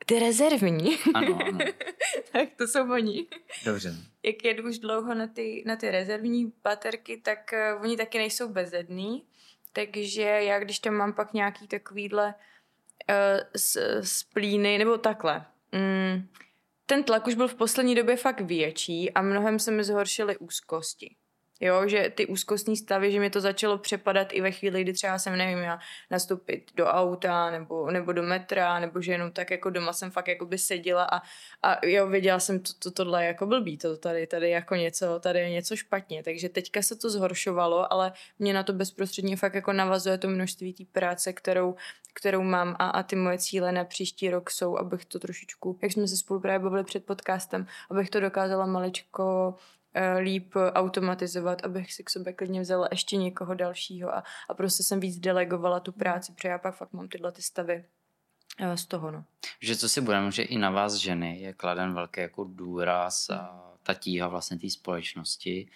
ty rezervní, Ano, [laughs] ano. tak to jsou oni. Dobře. jak jedu už dlouho na ty, na ty rezervní baterky, tak uh, oni taky nejsou bezedný. Takže já, když tam mám pak nějaký takovýhle uh, s, splíny, nebo takhle. Mm, ten tlak už byl v poslední době fakt větší a mnohem se mi zhoršily úzkosti. Jo, že ty úzkostní stavy, že mi to začalo přepadat i ve chvíli, kdy třeba jsem, nevím, já nastoupit do auta nebo, nebo do metra, nebo že jenom tak jako doma jsem fakt jako by seděla a, a jo, věděla jsem, to, to, tohle je jako blbý, to tady, tady jako něco, tady je něco špatně, takže teďka se to zhoršovalo, ale mě na to bezprostředně fakt jako navazuje to množství té práce, kterou, kterou mám a, a ty moje cíle na příští rok jsou, abych to trošičku, jak jsme se spolu právě bavili před podcastem, abych to dokázala maličko líp automatizovat, abych si k sobě klidně vzala ještě někoho dalšího a, a prostě jsem víc delegovala tu práci, protože já pak fakt mám tyhle ty stavy eh, z toho, no. Že co si budeme, že i na vás ženy je kladen velký jako důraz a ta tíha vlastně té společnosti,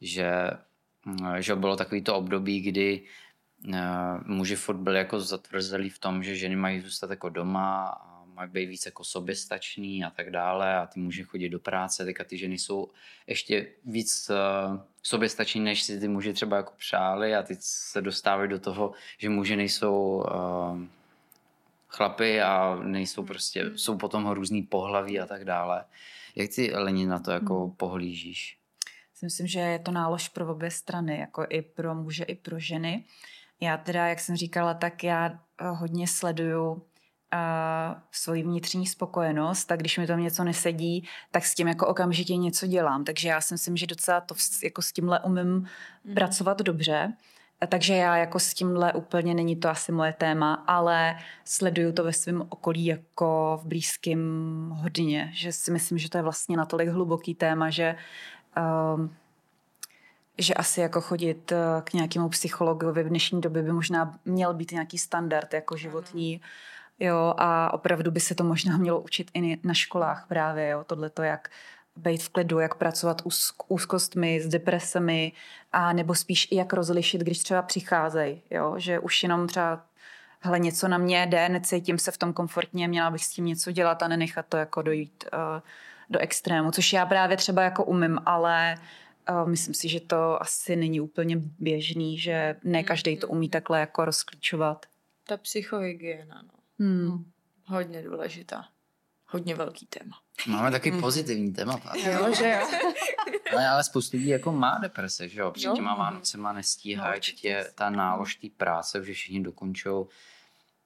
že, mm, že bylo takový to období, kdy eh, muži furt byli jako zatvrzelí v tom, že ženy mají zůstat jako doma a mají být víc jako soběstačný a tak dále a ty muži chodit do práce, teďka ty ženy jsou ještě víc uh, soběstační, než si ty muži třeba jako přáli a teď se dostávají do toho, že muži nejsou uh, chlapy a nejsou prostě, jsou potom různý pohlaví a tak dále. Jak ty, Leni, na to jako Hmm. pohlížíš? Myslím, že je to nálož pro obě strany, jako i pro muže, i pro ženy. Já teda, jak jsem říkala, tak já eh, hodně sleduju uh, svoji vnitřní spokojenost, tak když mi tam něco nesedí, tak s tím jako okamžitě něco dělám. Takže já si myslím, že docela to jako s tímhle umím Mhm. pracovat dobře. A Takže já jako s tímhle úplně není to asi moje téma, ale sleduju to ve svém okolí jako v blízkém hodně, že si myslím, že to je vlastně natolik hluboký téma, že um, že asi jako chodit eh, k nějakému psychologovi v dnešní době by možná měl být nějaký standard jako životní. Jo, a opravdu by se to možná mělo učit i na školách právě, jo, tohleto, jak být v klidu, jak pracovat s úzkostmi, s depresemi, a nebo spíš i jak rozlišit, když třeba přicházejí, jo, že už jenom třeba hele, něco na mě jde, necítím se v tom komfortně, měla bych s tím něco dělat a nenechat to jako dojít uh, do extrému, což já právě třeba jako umím, ale uh, myslím si, že to asi není úplně běžný, že ne každý to umí takhle jako rozklíčovat. Ta psychohygiena, no. Hmm. Hodně důležitá. Hodně velký téma. Máme taky Mhm. pozitivní témata. [laughs] Jo, že jo. Ale, ale spoustu lidí jako má deprese, že jo? Před těma Vánocema No, nestíhají, určitě. je ta nálož té práce, že všichni dokončují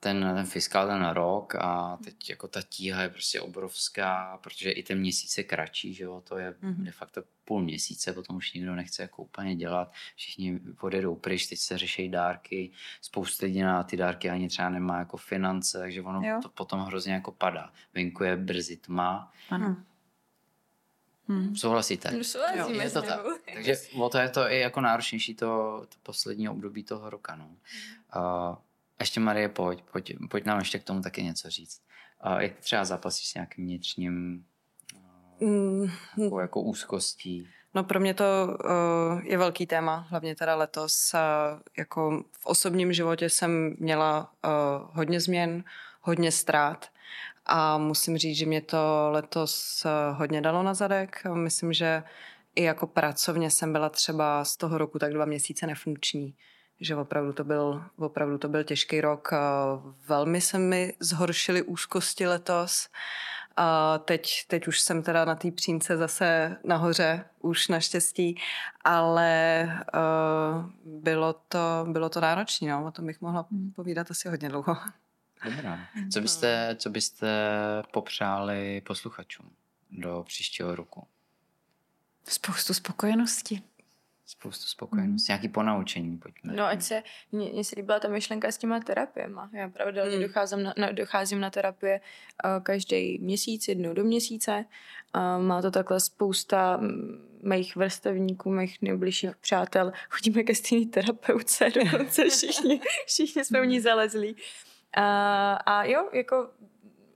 ten, ten fiskál ten rok a teď jako ta tíha je prostě obrovská, protože i ten měsíc je kratší, že jo? To je Mhm. de facto půl měsíce, potom už nikdo nechce jako úplně dělat, všichni odjedou pryč, teď se řeší dárky, spousta lidí na ty dárky ani třeba nemá jako finance, takže ono Jo. to potom hrozně jako padá. Venku je brzy tma, Ano. Hmm. souhlasíte? Souhlasíme je s to tak. Takže o to je to i jako náročnější to, to poslední období toho roka. No. A ještě Marie, pojď, pojď, pojď nám ještě k tomu taky něco říct. A jak třeba zápasíš s nějakým vnitřním mm. jako, jako úzkostí? No pro mě to uh, je velký téma, hlavně teda letos. Uh, jako v osobním životě jsem měla uh, hodně změn, hodně ztrát a musím říct, že mě to letos uh, hodně dalo na zadek. Myslím, že i jako pracovně jsem byla třeba z toho roku tak dva měsíce nefunkční že opravdu to byl, opravdu to byl těžký rok. Velmi se mi zhoršily úzkosti letos. A teď, teď už jsem teda na té přínce zase nahoře, už naštěstí, ale uh, bylo to, bylo to náročné, no, o tom bych mohla hmm. povídat asi hodně dlouho. Dobrá. Co byste, co byste popřáli posluchačům do příštího roku? Spoustu spokojenosti spoustu spokojenosti, mm. nějaký ponaučení, pojďme. No, ať se, mně se líbila ta myšlenka s těma terapiema. Já pravidelně mm. docházím, na, na, docházím na terapie uh, každý měsíc, jednou do měsíce. Uh, má to takhle spousta mých vrstevníků, mých nejbližších přátel. Chodíme ke stejný terapeutce, [laughs] dokonce všichni, všichni jsme v ní zalezlí. Uh, a jo, jako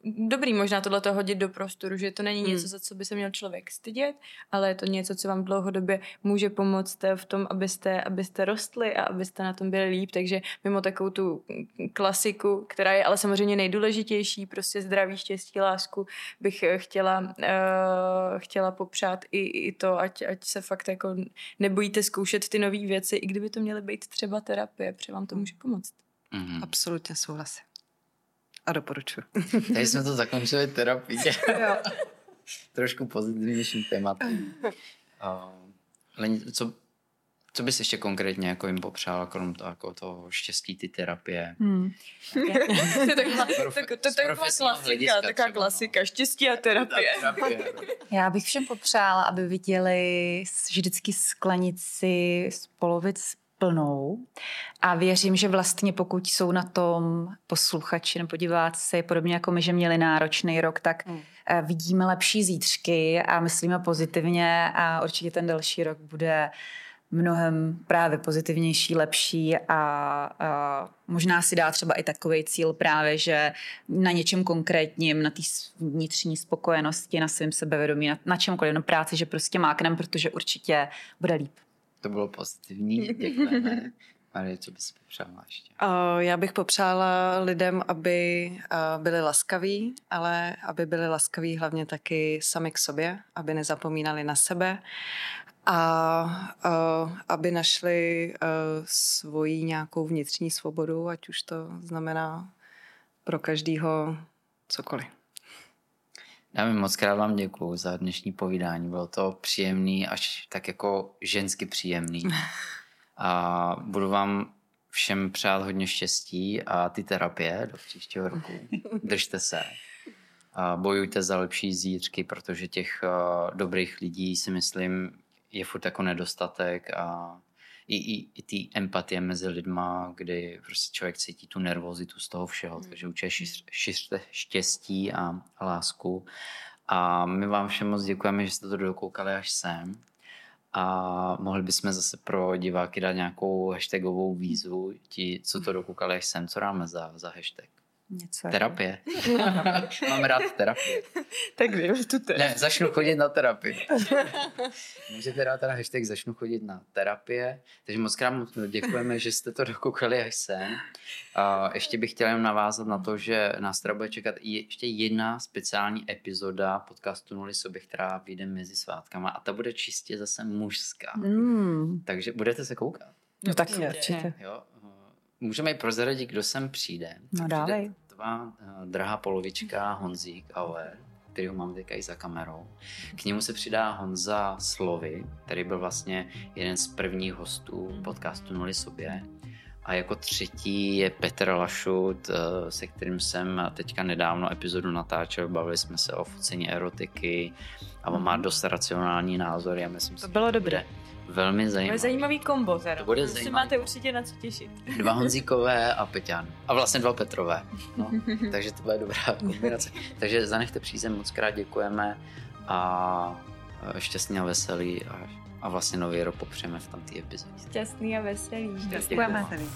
dobrý možná tohle hodit do prostoru, že to není hmm. něco, za co by se měl člověk stydět, ale je to něco, co vám dlouhodobě může pomoct v tom, abyste, abyste rostli a abyste na tom byli líp, takže mimo takovou tu klasiku, která je ale samozřejmě nejdůležitější, prostě zdraví, štěstí, lásku, bych chtěla, uh, chtěla popřát i, i to, ať, ať se fakt jako nebojíte zkoušet ty nové věci, i kdyby to měly být třeba terapie, protože vám to může pomoct. Mm-hmm. Absolutně souhlasím a doporučuji. [laughs] Tady jsme to zakončili terapii. [laughs] Trošku pozitivnějším tématem. Uh, co, co bys ještě konkrétně jako jim popřála, krom toho, jako toho štěstí, ty terapie? Hmm. [laughs] to je taková, klasika, taková no. klasika, štěstí a terapie. Já bych všem popřála, aby viděli vždycky sklenici z polovic plnou a věřím, že vlastně pokud jsou na tom posluchači nebo diváci, podobně jako my, že měli náročný rok, tak hmm. Eh, vidíme lepší zítřky a myslíme pozitivně a určitě ten další rok bude mnohem právě pozitivnější, lepší a, a možná si dá třeba i takový cíl právě, že na něčem konkrétním, na té vnitřní spokojenosti, na svém sebevědomí, na, na čemkoliv, na práci, že prostě máknem, protože určitě bude líp. To bylo pozitivní, děkujeme. [laughs] Marie, co bys popřála ještě? Uh, já bych popřála lidem, aby uh, byli laskaví, ale aby byli laskaví hlavně taky sami k sobě, aby nezapomínali na sebe a uh, aby našli uh, svoji nějakou vnitřní svobodu, ať už to znamená pro každýho cokoliv. Já mi moc krát vám děkuju za dnešní povídání. Bylo to příjemný, až tak jako žensky příjemný. [laughs] A budu vám všem přát hodně štěstí a ty terapie do příštího roku. [laughs] Držte se. A bojujte za lepší zítřky, protože těch uh, dobrých lidí si myslím je furt jako nedostatek a i, i, i ty empatie mezi lidma, kdy prostě člověk cítí tu nervozitu z toho všeho, hmm. takže určitě šiřte štěstí a, a lásku. A my vám všem moc děkujeme, že jste to dokoukali až sem. A mohli bychom zase pro diváky dát nějakou hashtagovou výzvu, ti, co to dokoukali až sem, co dáme za, za hashtag. Něco terapie. [laughs] Mám rád terapii. [laughs] tak vím, tu terapii. Ne, začnu chodit na terapii. [laughs] Můžete dát teda hashtag začnu chodit na terapie. Takže moc krát děkujeme, že jste to dokoukali až sem. A ještě bych chtěl jenom navázat na to, že nás teda bude čekat i ještě jedna speciální epizoda podcastu Nuly sobě, která vyjde mezi svátkama a ta bude čistě zase mužská. Mm. Takže budete se koukat. No tak určitě. Jo, Můžeme i prozradit, kdo sem přijde. No dávej. Tvá uh, drahá polovička Honzík Auer, který ho mám teďka i za kamerou. K němu se přidá Honza Slovy, který byl vlastně jeden z prvních hostů podcastu Nuli sobě. A jako třetí je Petr Lašut, eh, se kterým jsem teďka nedávno epizodu natáčel. Bavili jsme se o focení erotiky a on má dost racionální názory. Já myslím, to bylo dobré velmi zajímavý. To je zajímavý kombo teda. To bude to zajímavý. máte určitě na co těšit. Dva [laughs] Honzíkové a Peťan. A vlastně dva Petrové. No, [laughs] takže to bude dobrá kombinace. takže zanechte přízem, moc krát děkujeme a šťastný a veselý a, a vlastně nový rok popřeme v tamtý epizodě. Šťastný a veselý. Šťastný a veselý.